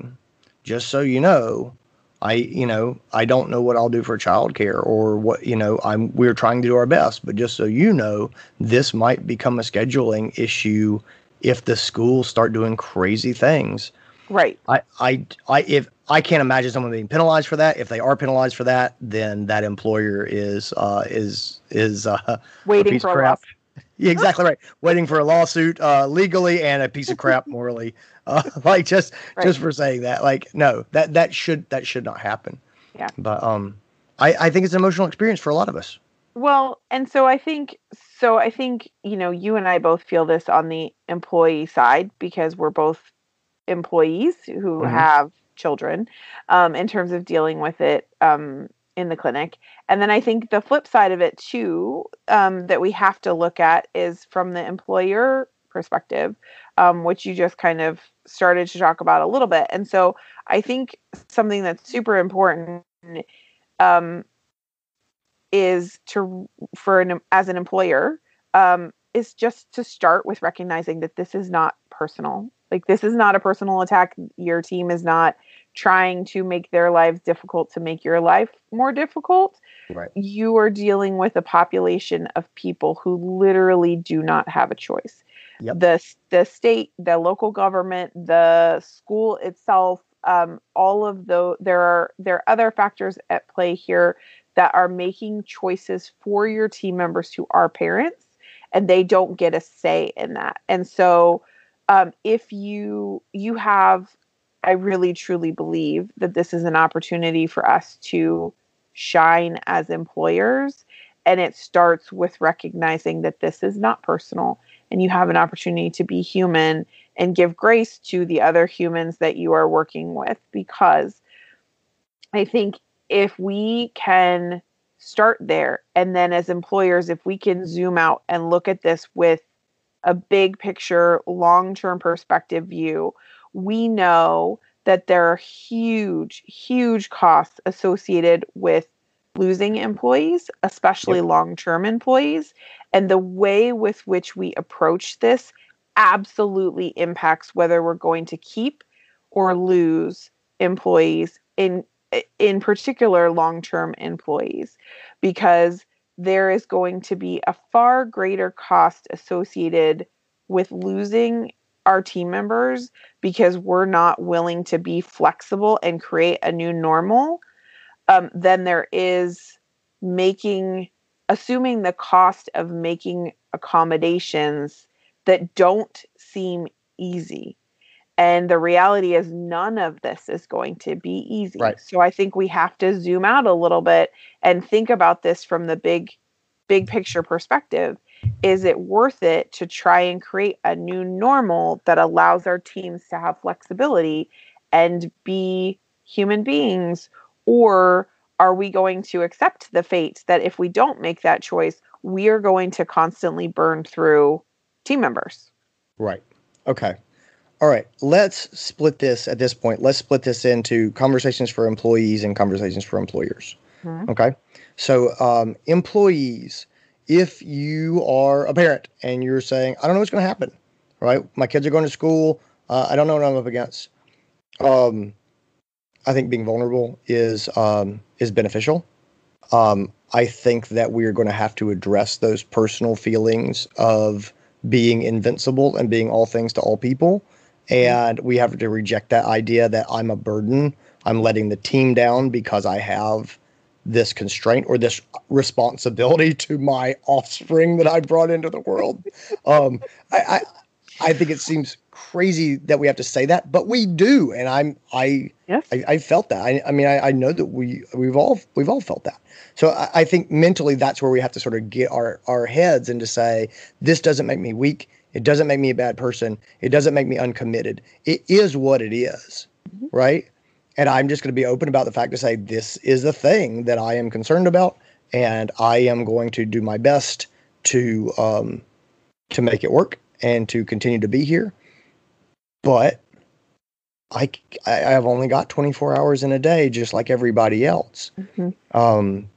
just so you know, I, you know, I don't know what I'll do for childcare or what, you know, I'm, we're trying to do our best, but just so you know, this might become a scheduling issue if the schools start doing crazy things. Right. I, I, I, if I can't imagine someone being penalized for that. If they are penalized for that, then that employer is, uh, is, is, uh, waiting for crap. Yeah, exactly right. Waiting for a lawsuit, uh, legally and a piece of crap morally. Uh, like just right. just for saying that. Like no, that that should that should not happen. Yeah. But um, I I think it's an emotional experience for a lot of us. Well, and so I think so I think you know you and I both feel this on the employee side because we're both employees who mm-hmm. have children um, in terms of dealing with it um, in the clinic. And then I think the flip side of it too um, that we have to look at is from the employer perspective, um, which you just kind of started to talk about a little bit. And so I think something that's super important um, is to for an as an employer um, is just to start with recognizing that this is not personal. Like this is not a personal attack. Your team is not trying to make their lives difficult to make your life more difficult. Right. You are dealing with a population of people who literally do not have a choice. Yep. The the state, the local government, the school itself, um, all of the there are there are other factors at play here that are making choices for your team members who are parents, and they don't get a say in that. And so, um, if you you have, I really truly believe that this is an opportunity for us to shine as employers and it starts with recognizing that this is not personal and you have an opportunity to be human and give grace to the other humans that you are working with because I think if we can start there and then as employers if we can zoom out and look at this with a big picture long-term perspective view we know that there are huge huge costs associated with losing employees, especially yep. long term employees. And the way with which we approach this absolutely impacts whether we're going to keep or lose employees in in particular long-term employees because there is going to be a far greater cost associated with losing our team members because we're not willing to be flexible and create a new normal um, than there is making assuming the cost of making accommodations that don't seem easy. And the reality is none of this is going to be easy. Right. so i think we have to zoom out a little bit and think about this from the big big picture perspective is it worth it to try and create a new normal that allows our teams to have flexibility and be human beings or are we going to accept the fate that if we don't make that choice, we are going to constantly burn through team members. Right. Okay. All right. Let's split this at this point. Let's split this into conversations for employees and conversations for employers. Mm-hmm. Okay. So, um, employees, if you are a parent and you're saying, I don't know what's going to happen, right? My kids are going to school. Uh, I don't know what I'm up against. Um, I think being vulnerable is um, is beneficial. Um, I think that we are going to have to address those personal feelings of being invincible and being all things to all people. And we have to reject that idea that I'm a burden. I'm letting the team down because I have this constraint or this responsibility to my offspring that I brought into the world. Um, I, I, I think it seems crazy that we have to say that, but we do, and I'm I yes. I, I felt that. I, I mean, I, I know that we we've all we've all felt that. So I, I think mentally that's where we have to sort of get our our heads and to say this doesn't make me weak. It doesn't make me a bad person. It doesn't make me uncommitted. It is what it is, mm-hmm. right? And I'm just going to be open about the fact to say this is a thing that I am concerned about, and I am going to do my best to um, to make it work and to continue to be here. But I I have only got 24 hours in a day, just like everybody else. Mm-hmm. Um,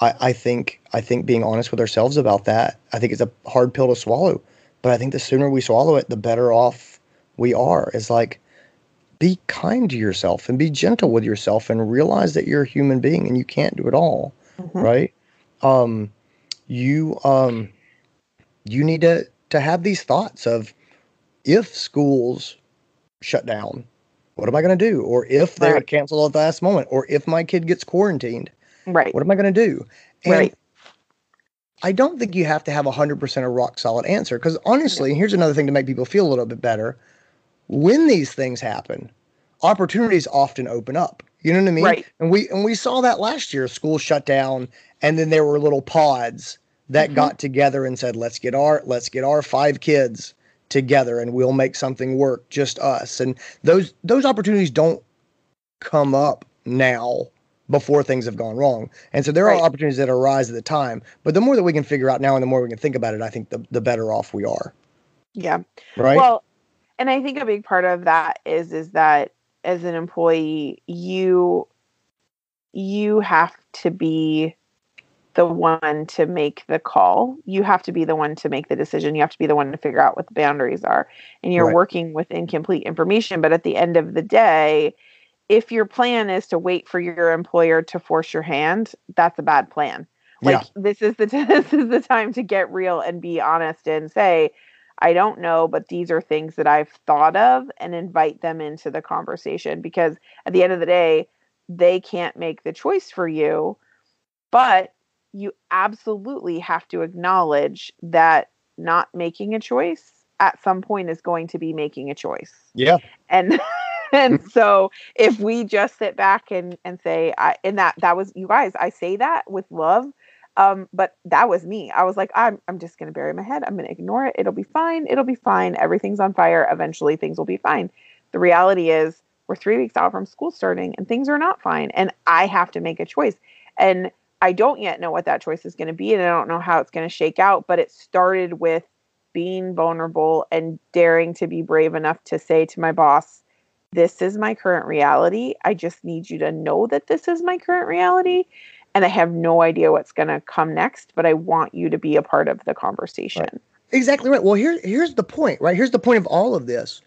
I, I think I think being honest with ourselves about that, I think it's a hard pill to swallow. But I think the sooner we swallow it, the better off we are. It's like be kind to yourself and be gentle with yourself and realize that you're a human being and you can't do it all, mm-hmm. right? Um, you um, you need to to have these thoughts of if schools shut down, what am I going to do? Or if they're right. canceled at the last moment, or if my kid gets quarantined, right? What am I going to do? And right. I don't think you have to have a hundred percent a rock solid answer because honestly, here's another thing to make people feel a little bit better when these things happen, opportunities often open up. You know what I mean? Right. And we and we saw that last year. School shut down, and then there were little pods that mm-hmm. got together and said, "Let's get our let's get our five kids together, and we'll make something work, just us." And those those opportunities don't come up now before things have gone wrong. And so there right. are opportunities that arise at the time. But the more that we can figure out now, and the more we can think about it, I think the the better off we are. Yeah. Right. Well, and I think a big part of that is is that as an employee, you you have to be the one to make the call. You have to be the one to make the decision. You have to be the one to figure out what the boundaries are. And you're right. working with incomplete information, but at the end of the day, if your plan is to wait for your employer to force your hand, that's a bad plan. Like yeah. this is the t- this is the time to get real and be honest and say, I don't know, but these are things that I've thought of and invite them into the conversation because at the end of the day, they can't make the choice for you, but you absolutely have to acknowledge that not making a choice at some point is going to be making a choice. Yeah. And and so if we just sit back and and say I and that that was you guys, I say that with love um, but that was me. I was like, I'm, I'm just going to bury my head. I'm going to ignore it. It'll be fine. It'll be fine. Everything's on fire. Eventually, things will be fine. The reality is, we're three weeks out from school starting and things are not fine. And I have to make a choice. And I don't yet know what that choice is going to be. And I don't know how it's going to shake out. But it started with being vulnerable and daring to be brave enough to say to my boss, this is my current reality. I just need you to know that this is my current reality and I have no idea what's going to come next, but I want you to be a part of the conversation. Right. Exactly right. Well, here, here's the point, right? Here's the point of all of this.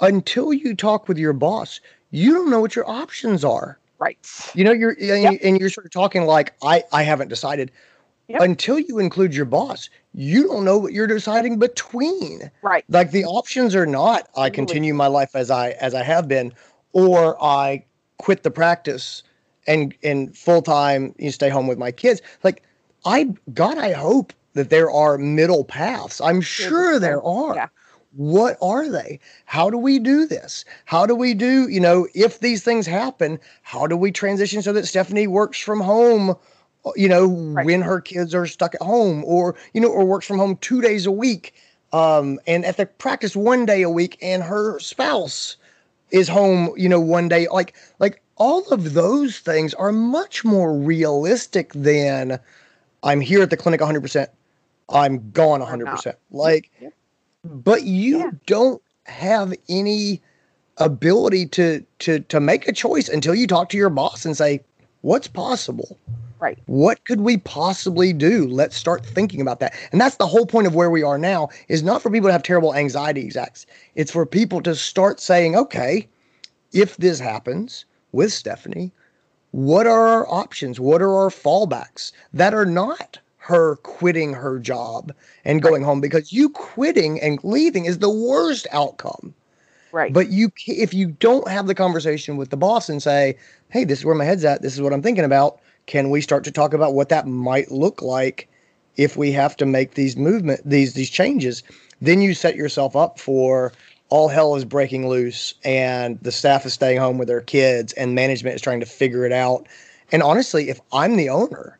Until you talk with your boss, you don't know what your options are. Right. You know, you're yep. and you're sort of talking like I I haven't decided. Yep. Until you include your boss, you don't know what you're deciding between. Right. Like the options are not I continue my life as I as I have been, or I quit the practice and and full time you stay home with my kids. Like I God, I hope that there are middle paths. I'm sure there are. Yeah. What are they? How do we do this? How do we do, you know, if these things happen, how do we transition so that Stephanie works from home, you know, right. when her kids are stuck at home or, you know, or works from home 2 days a week um and at the practice one day a week and her spouse is home, you know, one day like like all of those things are much more realistic than I'm here at the clinic 100%. I'm gone 100%. Like but you yeah. don't have any ability to to to make a choice until you talk to your boss and say what's possible right what could we possibly do let's start thinking about that and that's the whole point of where we are now is not for people to have terrible anxiety attacks it's for people to start saying okay if this happens with stephanie what are our options what are our fallbacks that are not her quitting her job and going right. home because you quitting and leaving is the worst outcome Right. But you, if you don't have the conversation with the boss and say, "Hey, this is where my head's at. This is what I'm thinking about. Can we start to talk about what that might look like if we have to make these movement these these changes?" Then you set yourself up for all hell is breaking loose and the staff is staying home with their kids and management is trying to figure it out. And honestly, if I'm the owner,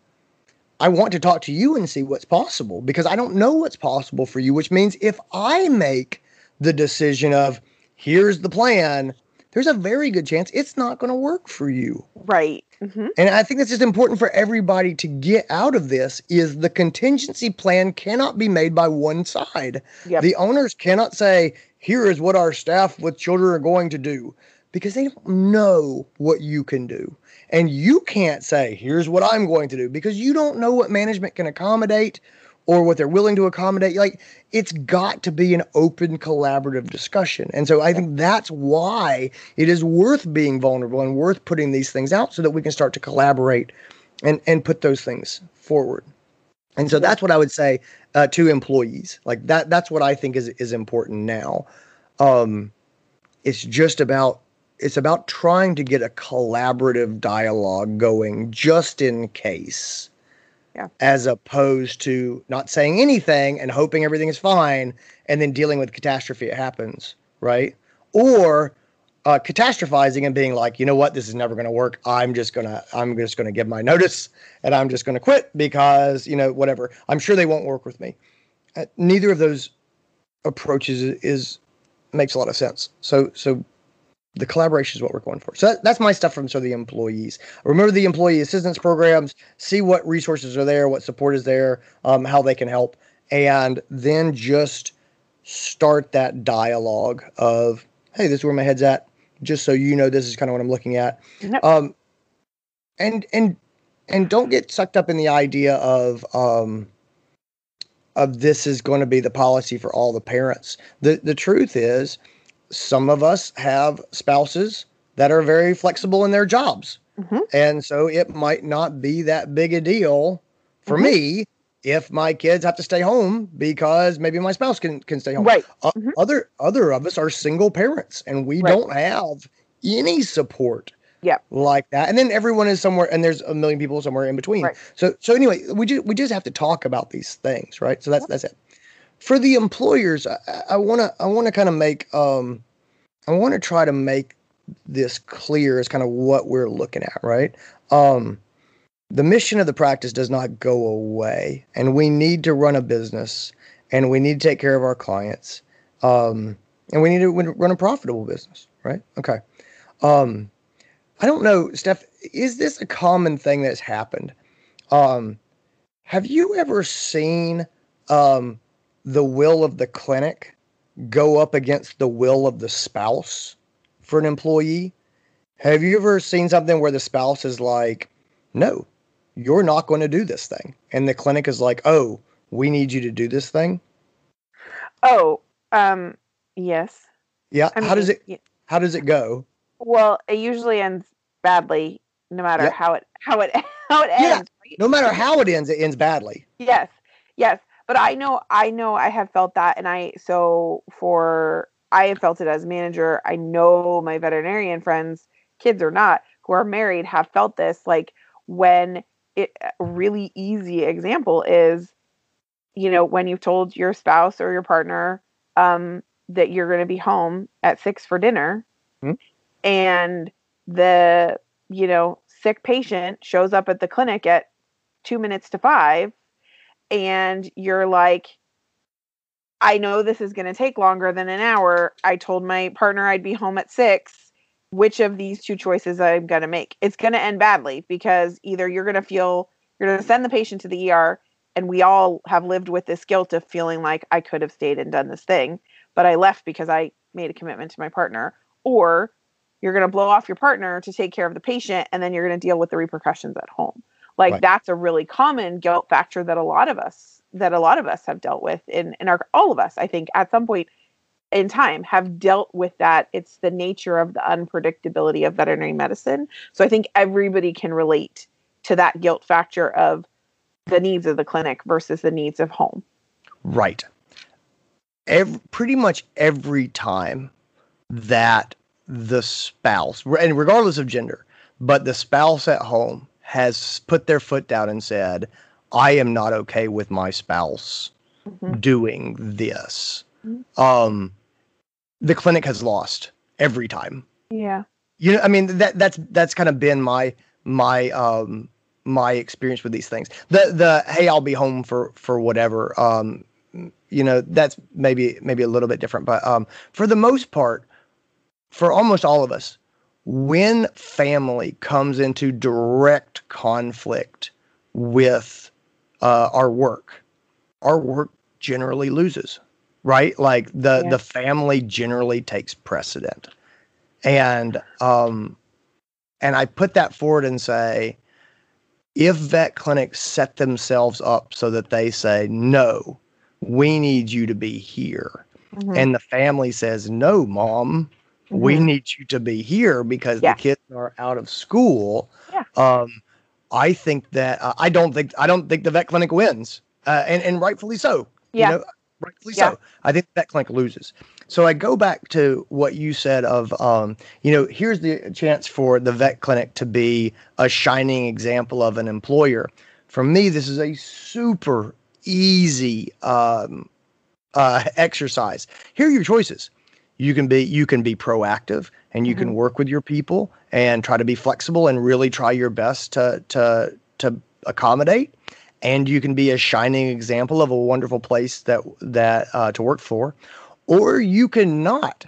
I want to talk to you and see what's possible because I don't know what's possible for you, which means if I make the decision of here's the plan, there's a very good chance it's not going to work for you. Right. Mm-hmm. And I think that's just important for everybody to get out of this is the contingency plan cannot be made by one side. Yep. The owners cannot say, here is what our staff with children are going to do because they don't know what you can do. And you can't say, here's what I'm going to do because you don't know what management can accommodate or what they're willing to accommodate. Like it's got to be an open collaborative discussion. And so I think that's why it is worth being vulnerable and worth putting these things out so that we can start to collaborate and and put those things forward. And so that's what I would say uh, to employees. Like that that's what I think is is important now. Um it's just about it's about trying to get a collaborative dialogue going just in case yeah. As opposed to not saying anything and hoping everything is fine and then dealing with catastrophe it happens, right? Or uh, catastrophizing and being like, you know what, this is never going to work. I'm just gonna, I'm just gonna give my notice and I'm just gonna quit because you know whatever. I'm sure they won't work with me. Uh, neither of those approaches is, is makes a lot of sense. So, so the collaboration is what we're going for. So that, that's my stuff from of the employees. Remember the employee assistance programs, see what resources are there, what support is there, um, how they can help, and then just start that dialogue of, hey, this is where my head's at, just so you know this is kind of what I'm looking at. Yep. Um, and and and don't get sucked up in the idea of um, of this is going to be the policy for all the parents. The the truth is some of us have spouses that are very flexible in their jobs. Mm-hmm. And so it might not be that big a deal for mm-hmm. me if my kids have to stay home because maybe my spouse can, can stay home. Right. Uh, mm-hmm. Other other of us are single parents and we right. don't have any support yeah like that and then everyone is somewhere and there's a million people somewhere in between right. so so anyway we just we just have to talk about these things right so that's yep. that's it for the employers, I want to I want to kind of make um, I want to try to make this clear as kind of what we're looking at, right? Um, the mission of the practice does not go away, and we need to run a business, and we need to take care of our clients, um, and we need to run a profitable business, right? Okay. Um, I don't know, Steph. Is this a common thing that's happened? Um, have you ever seen um, the will of the clinic go up against the will of the spouse for an employee? Have you ever seen something where the spouse is like, no, you're not going to do this thing? And the clinic is like, oh, we need you to do this thing? Oh, um, yes. Yeah. I how mean, does it, yeah. how does it go? Well, it usually ends badly no matter yep. how it, how it, how it ends. Yeah. Right? No matter how it ends, it ends badly. Yes. Yes but I know I know I have felt that and I so for I have felt it as a manager. I know my veterinarian friends, kids or not, who are married have felt this like when it a really easy example is you know when you've told your spouse or your partner um that you're going to be home at 6 for dinner mm-hmm. and the you know sick patient shows up at the clinic at 2 minutes to 5 and you're like, I know this is going to take longer than an hour. I told my partner I'd be home at six. Which of these two choices I'm going to make? It's going to end badly because either you're going to feel you're going to send the patient to the ER and we all have lived with this guilt of feeling like I could have stayed and done this thing, but I left because I made a commitment to my partner. Or you're going to blow off your partner to take care of the patient, and then you're going to deal with the repercussions at home. Like right. that's a really common guilt factor that a lot of us that a lot of us have dealt with in in our all of us I think at some point in time have dealt with that. It's the nature of the unpredictability of veterinary medicine. So I think everybody can relate to that guilt factor of the needs of the clinic versus the needs of home. Right. Every, pretty much every time that the spouse, and regardless of gender, but the spouse at home has put their foot down and said, I am not okay with my spouse mm-hmm. doing this. Mm-hmm. Um, the clinic has lost every time. Yeah. You know, I mean that that's that's kind of been my my um my experience with these things. The the hey, I'll be home for for whatever. Um, you know, that's maybe maybe a little bit different, but um, for the most part, for almost all of us, when family comes into direct conflict with uh, our work, our work generally loses right? Like the yeah. the family generally takes precedent. And um and I put that forward and say if vet clinics set themselves up so that they say no, we need you to be here. Mm-hmm. And the family says, "No, mom, mm-hmm. we need you to be here because yeah. the kids are out of school." Yeah. Um I think that uh, I don't think I don't think the vet clinic wins. Uh, and and rightfully so. Yeah. You know, rightfully yeah. so. I think that clinic loses. So I go back to what you said of, um, you know, here's the chance for the vet clinic to be a shining example of an employer. For me, this is a super easy um, uh, exercise. Here are your choices. You can be you can be proactive and you mm-hmm. can work with your people and try to be flexible and really try your best to to to accommodate and you can be a shining example of a wonderful place that that uh, to work for, or you can not,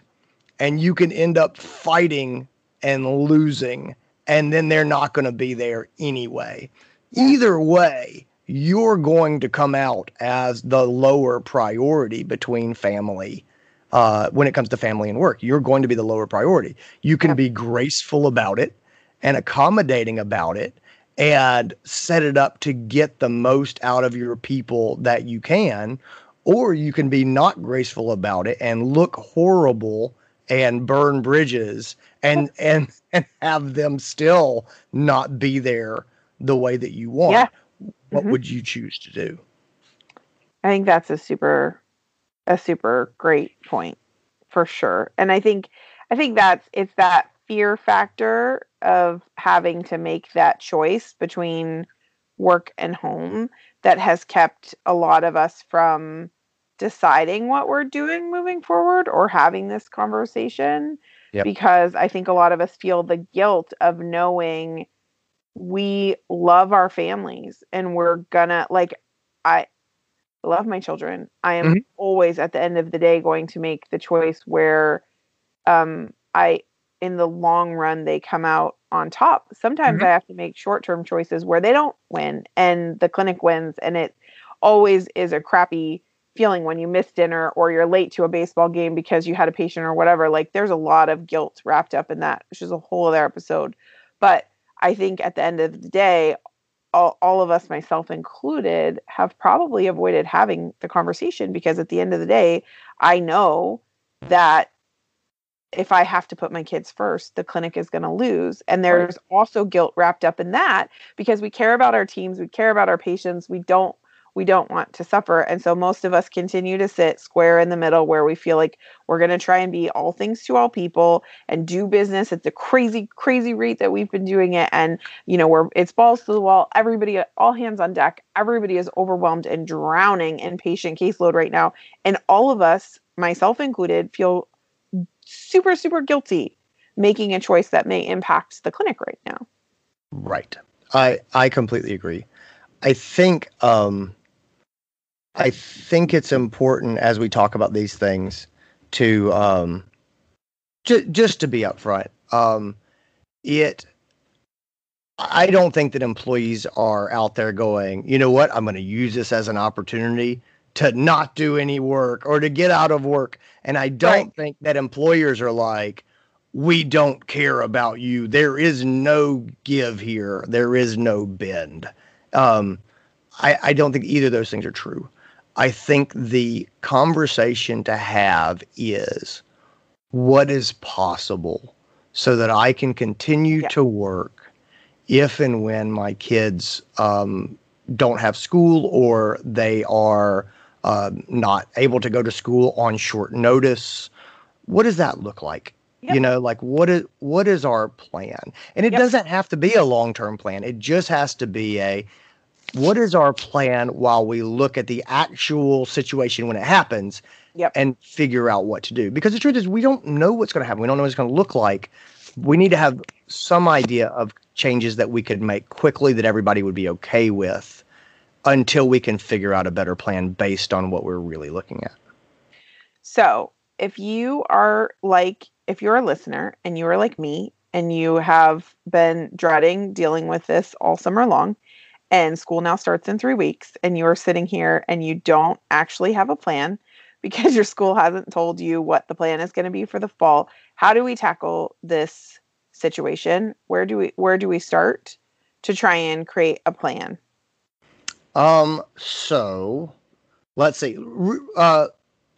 and you can end up fighting and losing, and then they're not going to be there anyway. Either way, you're going to come out as the lower priority between family. Uh, when it comes to family and work, you're going to be the lower priority. You can be graceful about it and accommodating about it and set it up to get the most out of your people that you can or you can be not graceful about it and look horrible and burn bridges and and and have them still not be there the way that you want yeah. what mm-hmm. would you choose to do i think that's a super a super great point for sure and i think i think that's it's that fear factor of having to make that choice between work and home that has kept a lot of us from deciding what we're doing moving forward or having this conversation yep. because I think a lot of us feel the guilt of knowing we love our families and we're gonna like I love my children. I am mm-hmm. always at the end of the day going to make the choice where um I in the long run they come out on top. Sometimes mm-hmm. I have to make short term choices where they don't win and the clinic wins. And it always is a crappy feeling when you miss dinner or you're late to a baseball game because you had a patient or whatever. Like there's a lot of guilt wrapped up in that, which is a whole other episode. But I think at the end of the day, all, all of us, myself included, have probably avoided having the conversation because at the end of the day, I know that if I have to put my kids first, the clinic is going to lose. And there's right. also guilt wrapped up in that because we care about our teams, we care about our patients, we don't we don't want to suffer. And so most of us continue to sit square in the middle where we feel like we're going to try and be all things to all people and do business at the crazy crazy rate that we've been doing it and you know, we're it's balls to the wall, everybody all hands on deck. Everybody is overwhelmed and drowning in patient caseload right now. And all of us myself included feel super, super guilty making a choice that may impact the clinic right now. Right. I I completely agree. I think um I think it's important as we talk about these things to um just to be upfront. Um it I don't think that employees are out there going, you know what, I'm going to use this as an opportunity to not do any work or to get out of work. And I don't right. think that employers are like, we don't care about you. There is no give here. There is no bend. Um, I, I don't think either of those things are true. I think the conversation to have is what is possible so that I can continue yeah. to work if and when my kids um, don't have school or they are uh, not able to go to school on short notice. What does that look like? Yep. You know, like what is what is our plan? And it yep. doesn't have to be a long term plan. It just has to be a what is our plan while we look at the actual situation when it happens yep. and figure out what to do. Because the truth is we don't know what's going to happen. We don't know what it's going to look like. We need to have some idea of changes that we could make quickly that everybody would be okay with until we can figure out a better plan based on what we're really looking at. So, if you are like, if you're a listener and you are like me and you have been dreading dealing with this all summer long, and school now starts in three weeks, and you are sitting here and you don't actually have a plan because your school hasn't told you what the plan is going to be for the fall, how do we tackle this situation? Where do we where do we start to try and create a plan? Um, so let's see. Uh,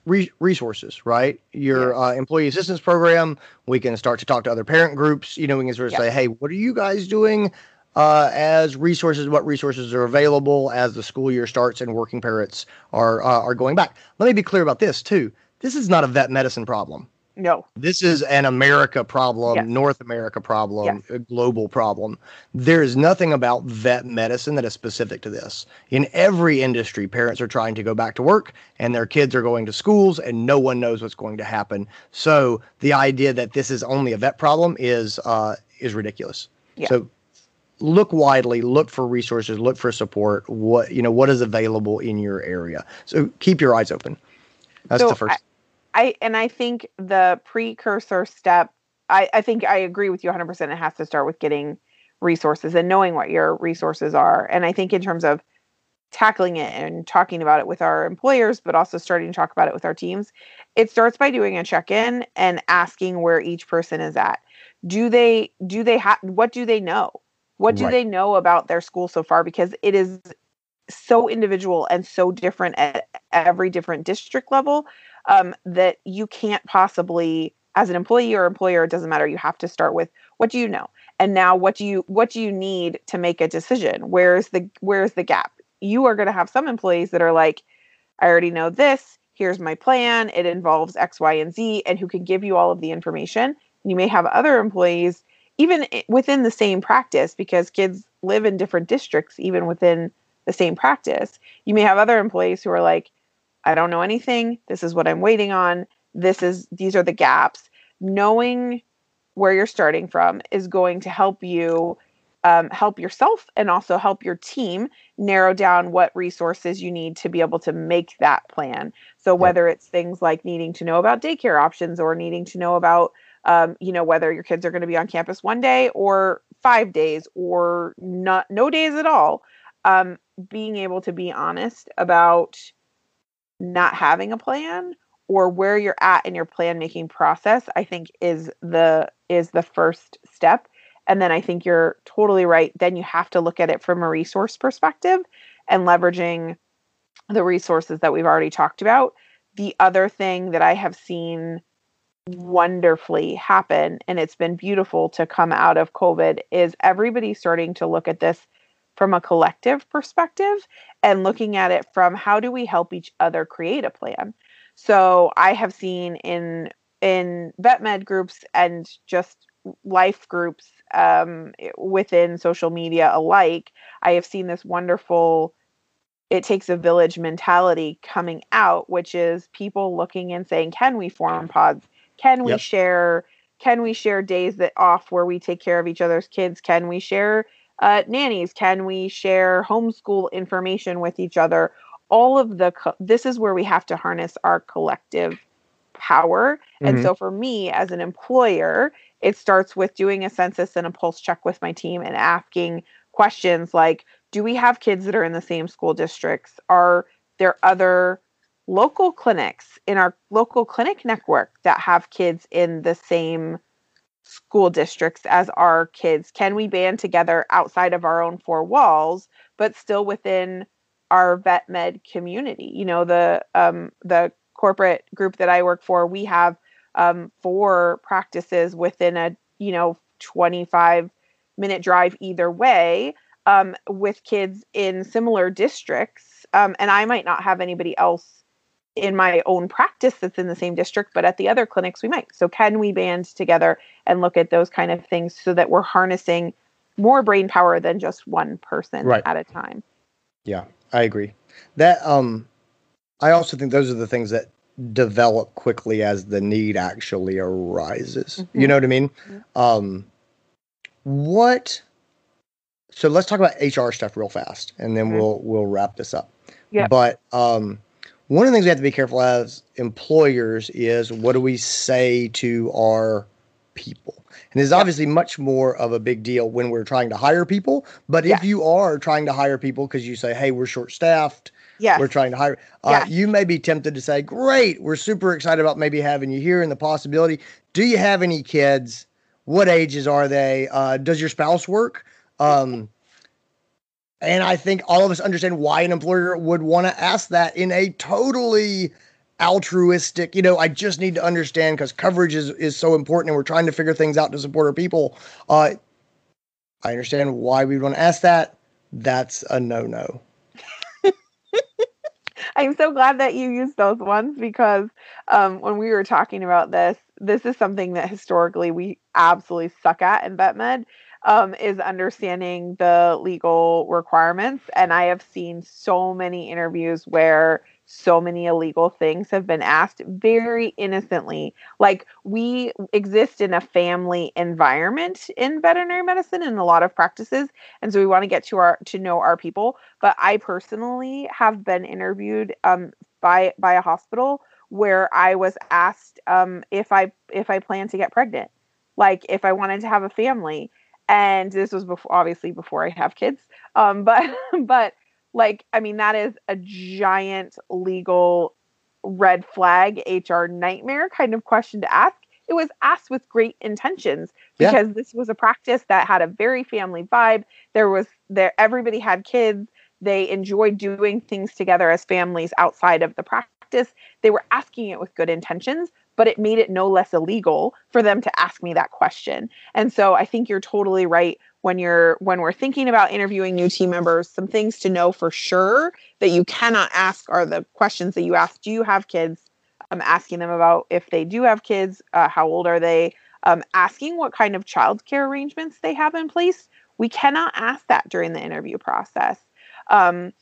re- resources, right? Your uh, employee assistance program. We can start to talk to other parent groups. You know, we can sort of say, hey, what are you guys doing uh, as resources? What resources are available as the school year starts and working parents are uh, are going back? Let me be clear about this too. This is not a vet medicine problem. No. This is an America problem, yes. North America problem, yes. a global problem. There is nothing about vet medicine that is specific to this. In every industry, parents are trying to go back to work and their kids are going to schools and no one knows what's going to happen. So the idea that this is only a vet problem is uh, is ridiculous. Yeah. So look widely, look for resources, look for support. What you know, what is available in your area. So keep your eyes open. That's so the first. I- I and I think the precursor step. I, I think I agree with you 100%. It has to start with getting resources and knowing what your resources are. And I think in terms of tackling it and talking about it with our employers, but also starting to talk about it with our teams, it starts by doing a check-in and asking where each person is at. Do they do they have what do they know? What do right. they know about their school so far? Because it is so individual and so different at every different district level um, that you can't possibly as an employee or employer it doesn't matter you have to start with what do you know? And now what do you what do you need to make a decision? Where's the where's the gap? You are going to have some employees that are like i already know this here's my plan it involves x y and z and who can give you all of the information. You may have other employees even within the same practice because kids live in different districts even within the same practice. You may have other employees who are like I don't know anything. This is what I'm waiting on. This is these are the gaps. Knowing where you're starting from is going to help you um, help yourself and also help your team narrow down what resources you need to be able to make that plan. So whether it's things like needing to know about daycare options or needing to know about um, you know whether your kids are going to be on campus one day or five days or not no days at all um, being able to be honest about not having a plan or where you're at in your plan making process i think is the is the first step. And then i think you're totally right then you have to look at it from a resource perspective and leveraging the resources that we've already talked about. The other thing that i have seen wonderfully happen and it's been beautiful to come out of covid is everybody starting to look at this from a collective perspective and looking at it from how do we help each other create a plan. So I have seen in in vet med groups and just life groups um, within social media alike, I have seen this wonderful it takes a village mentality coming out, which is people looking and saying, can we form pods? Can we yep. share? Can we share days that off where we take care of each other's kids? Can we share uh, nannies? Can we share homeschool information with each other? All of the, co- this is where we have to harness our collective power. Mm-hmm. And so for me as an employer, it starts with doing a census and a pulse check with my team and asking questions like do we have kids that are in the same school districts? Are there other local clinics in our local clinic network that have kids in the same school districts as our kids? Can we band together outside of our own four walls, but still within our vet med community? You know, the um, the corporate group that I work for, we have um, four practices within a you know 25 minute drive either way um, with kids in similar districts. Um, and I might not have anybody else in my own practice that's in the same district, but at the other clinics we might. So, can we band together and look at those kind of things so that we're harnessing more brain power than just one person right. at a time? Yeah, I agree. That um, I also think those are the things that develop quickly as the need actually arises. Mm-hmm. You know what I mean? Mm-hmm. Um, what so let's talk about HR stuff real fast, and then mm-hmm. we'll we'll wrap this up. Yeah. But um, one of the things we have to be careful as employers is what do we say to our people? And it's obviously much more of a big deal when we're trying to hire people. But if you are trying to hire people because you say, "Hey, we're short staffed," yeah, we're trying to hire. Uh, You may be tempted to say, "Great, we're super excited about maybe having you here and the possibility. Do you have any kids? What ages are they? Uh, does your spouse work?" Um, and I think all of us understand why an employer would want to ask that in a totally altruistic, you know, I just need to understand because coverage is, is so important and we're trying to figure things out to support our people. Uh, I understand why we want to ask that. That's a no no. I'm so glad that you used those ones because um, when we were talking about this, this is something that historically we absolutely suck at in VetMed um, is understanding the legal requirements. And I have seen so many interviews where so many illegal things have been asked very innocently. Like we exist in a family environment in veterinary medicine in a lot of practices, and so we want to get to our to know our people. But I personally have been interviewed um, by by a hospital where I was asked um, if I if I plan to get pregnant, like if I wanted to have a family, and this was before obviously before i have kids um but but like i mean that is a giant legal red flag hr nightmare kind of question to ask. It was asked with great intentions because yeah. this was a practice that had a very family vibe. There was there everybody had kids. They enjoyed doing things together as families outside of the practice. They were asking it with good intentions but it made it no less illegal for them to ask me that question. And so I think you're totally right when you're when we're thinking about interviewing new team members some things to know for sure that you cannot ask are the questions that you ask. Do you have kids? I'm asking them about if they do have kids uh, how old are they? Um, asking what kind of childcare arrangements they have in place. We cannot ask that during the interview process. Um,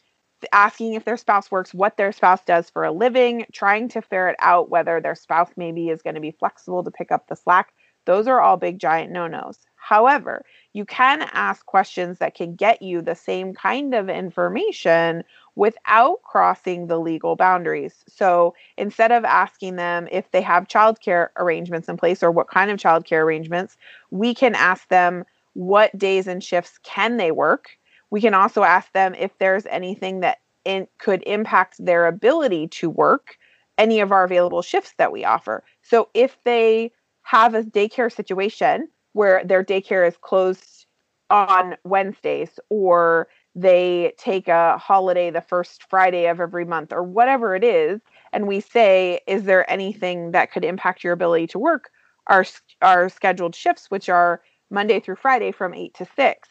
asking if their spouse works, what their spouse does for a living, trying to ferret out whether their spouse maybe is going to be flexible to pick up the slack. Those are all big giant no nos. However, you can ask questions that can get you the same kind of information without crossing the legal boundaries. So instead of asking them if they have childcare arrangements in place or what kind of childcare arrangements, we can ask them what days and shifts can they work we can also ask them if there's anything that in, could impact their ability to work any of our available shifts that we offer. So if they have a daycare situation where their daycare is closed on Wednesdays or they take a holiday the first Friday of every month or whatever it is and we say is there anything that could impact your ability to work our our scheduled shifts which are Monday through Friday from 8 to 6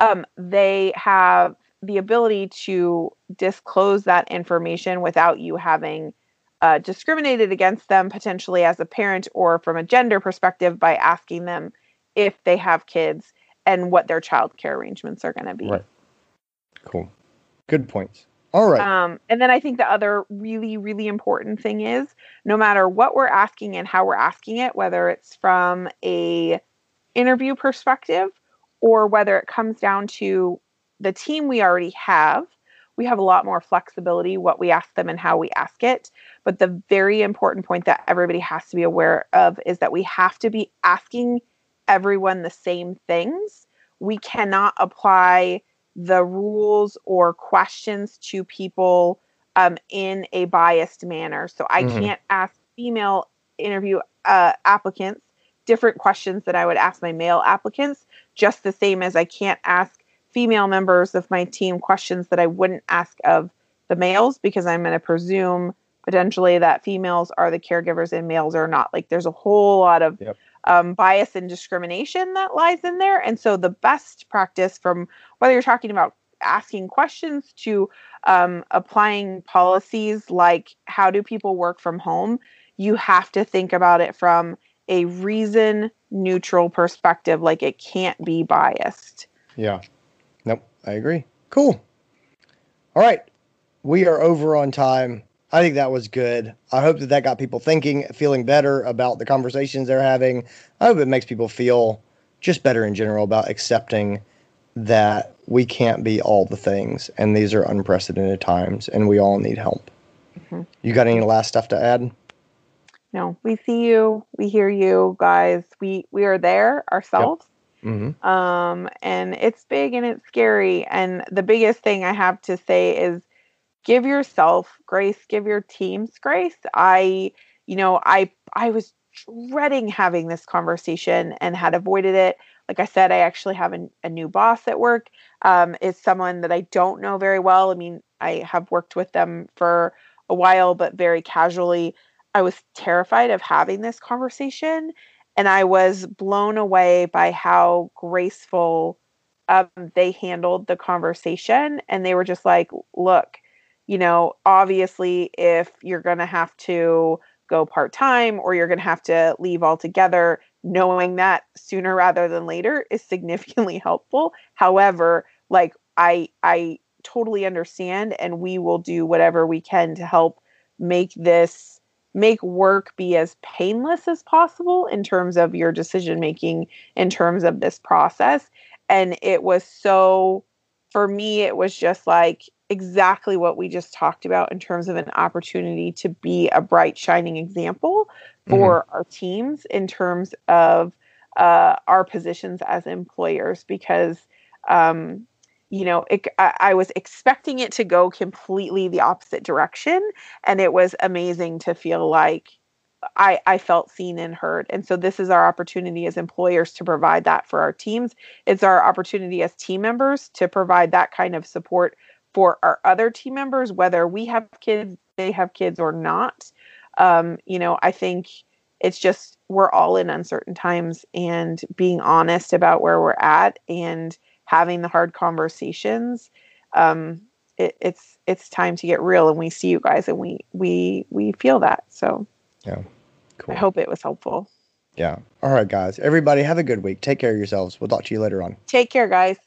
um, they have the ability to disclose that information without you having uh, discriminated against them potentially as a parent or from a gender perspective by asking them if they have kids and what their child care arrangements are going to be. Right. Cool. Good points. All right. Um, and then I think the other really, really important thing is no matter what we're asking and how we're asking it, whether it's from a interview perspective or whether it comes down to the team we already have we have a lot more flexibility what we ask them and how we ask it But the very important point that everybody has to be aware of is that we have to be asking everyone the same things. We cannot apply the rules or questions to people um, in a biased manner. So I mm-hmm. can't ask female interview uh, applicants different questions that I would ask my male applicants, just the same as I can't ask female members of my team questions that I wouldn't ask of the males because I'm going to presume potentially that females are the caregivers and males are not. Like there's a whole lot of yep. um, bias and discrimination that lies in there. And so the best practice from whether you're talking about asking questions to um, applying policies like how do people work from home, you have to think about it from a reason neutral perspective. Like it can't be biased. Yeah. Nope. I agree. Cool. All right. We are over on time. I think that was good. I hope that that got people thinking, feeling better about the conversations they're having. I hope it makes people feel just better in general about accepting that we can't be all the things and these are unprecedented times and we all need help. Mm-hmm. You got any last stuff to add? No, we see you, we hear you, guys. We we are there ourselves. Yep. Mm-hmm. Um, and it's big and it's scary. And the biggest thing I have to say is give yourself grace, give your teams grace. I, you know, I I was dreading having this conversation and had avoided it. Like I said, I actually have a, a new boss at work. Um, is someone that I don't know very well. I mean, I have worked with them for a while, but very casually. I was terrified of having this conversation and I was blown away by how graceful um, they handled the conversation. And they were just like, look, you know, obviously, if you're going to have to go part time or you're going to have to leave altogether, knowing that sooner rather than later is significantly helpful. However, like, I, I totally understand, and we will do whatever we can to help make this make work be as painless as possible in terms of your decision making in terms of this process and it was so for me it was just like exactly what we just talked about in terms of an opportunity to be a bright shining example for mm-hmm. our teams in terms of uh, our positions as employers because um, you know, it, I, I, was expecting it to go completely the opposite direction, and it was amazing to feel like I, I felt seen and heard. And so, this is our opportunity as employers to provide that for our teams. It's our opportunity as team members to provide that kind of support for our other team members, whether we have kids, they have kids, or not. Um, you know, I think it's just we're all in uncertain times, and being honest about where we're at and having the hard conversations um, it, it's it's time to get real and we see you guys and we we we feel that so yeah. Cool. I hope it was helpful. Yeah. All right guys. Everybody have a good week. Take care of yourselves. We'll talk to you later on. Take care guys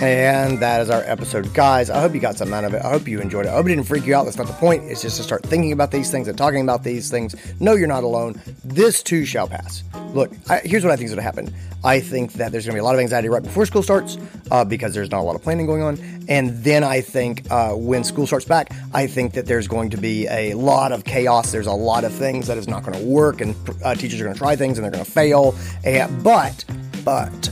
and that is our episode. Guys, I hope you got something out of it. I hope you enjoyed it. I hope it didn't freak you out. That's not the point. It's just to start thinking about these things and talking about these things. No, you're not alone. This too shall pass. Look, I, here's what I think is going to happen. I think that there's going to be a lot of anxiety right before school starts uh, because there's not a lot of planning going on. And then I think uh, when school starts back, I think that there's going to be a lot of chaos. There's a lot of things that is not going to work, and uh, teachers are going to try things and they're going to fail. And, but, but,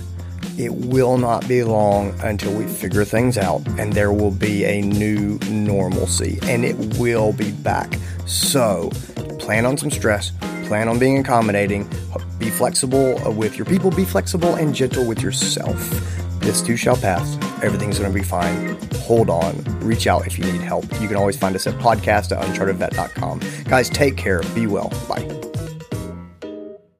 it will not be long until we figure things out and there will be a new normalcy and it will be back. So plan on some stress, plan on being accommodating, be flexible with your people, be flexible and gentle with yourself. This too shall pass. Everything's going to be fine. Hold on. Reach out if you need help. You can always find us at podcast at unchartedvet.com. Guys, take care. Be well. Bye.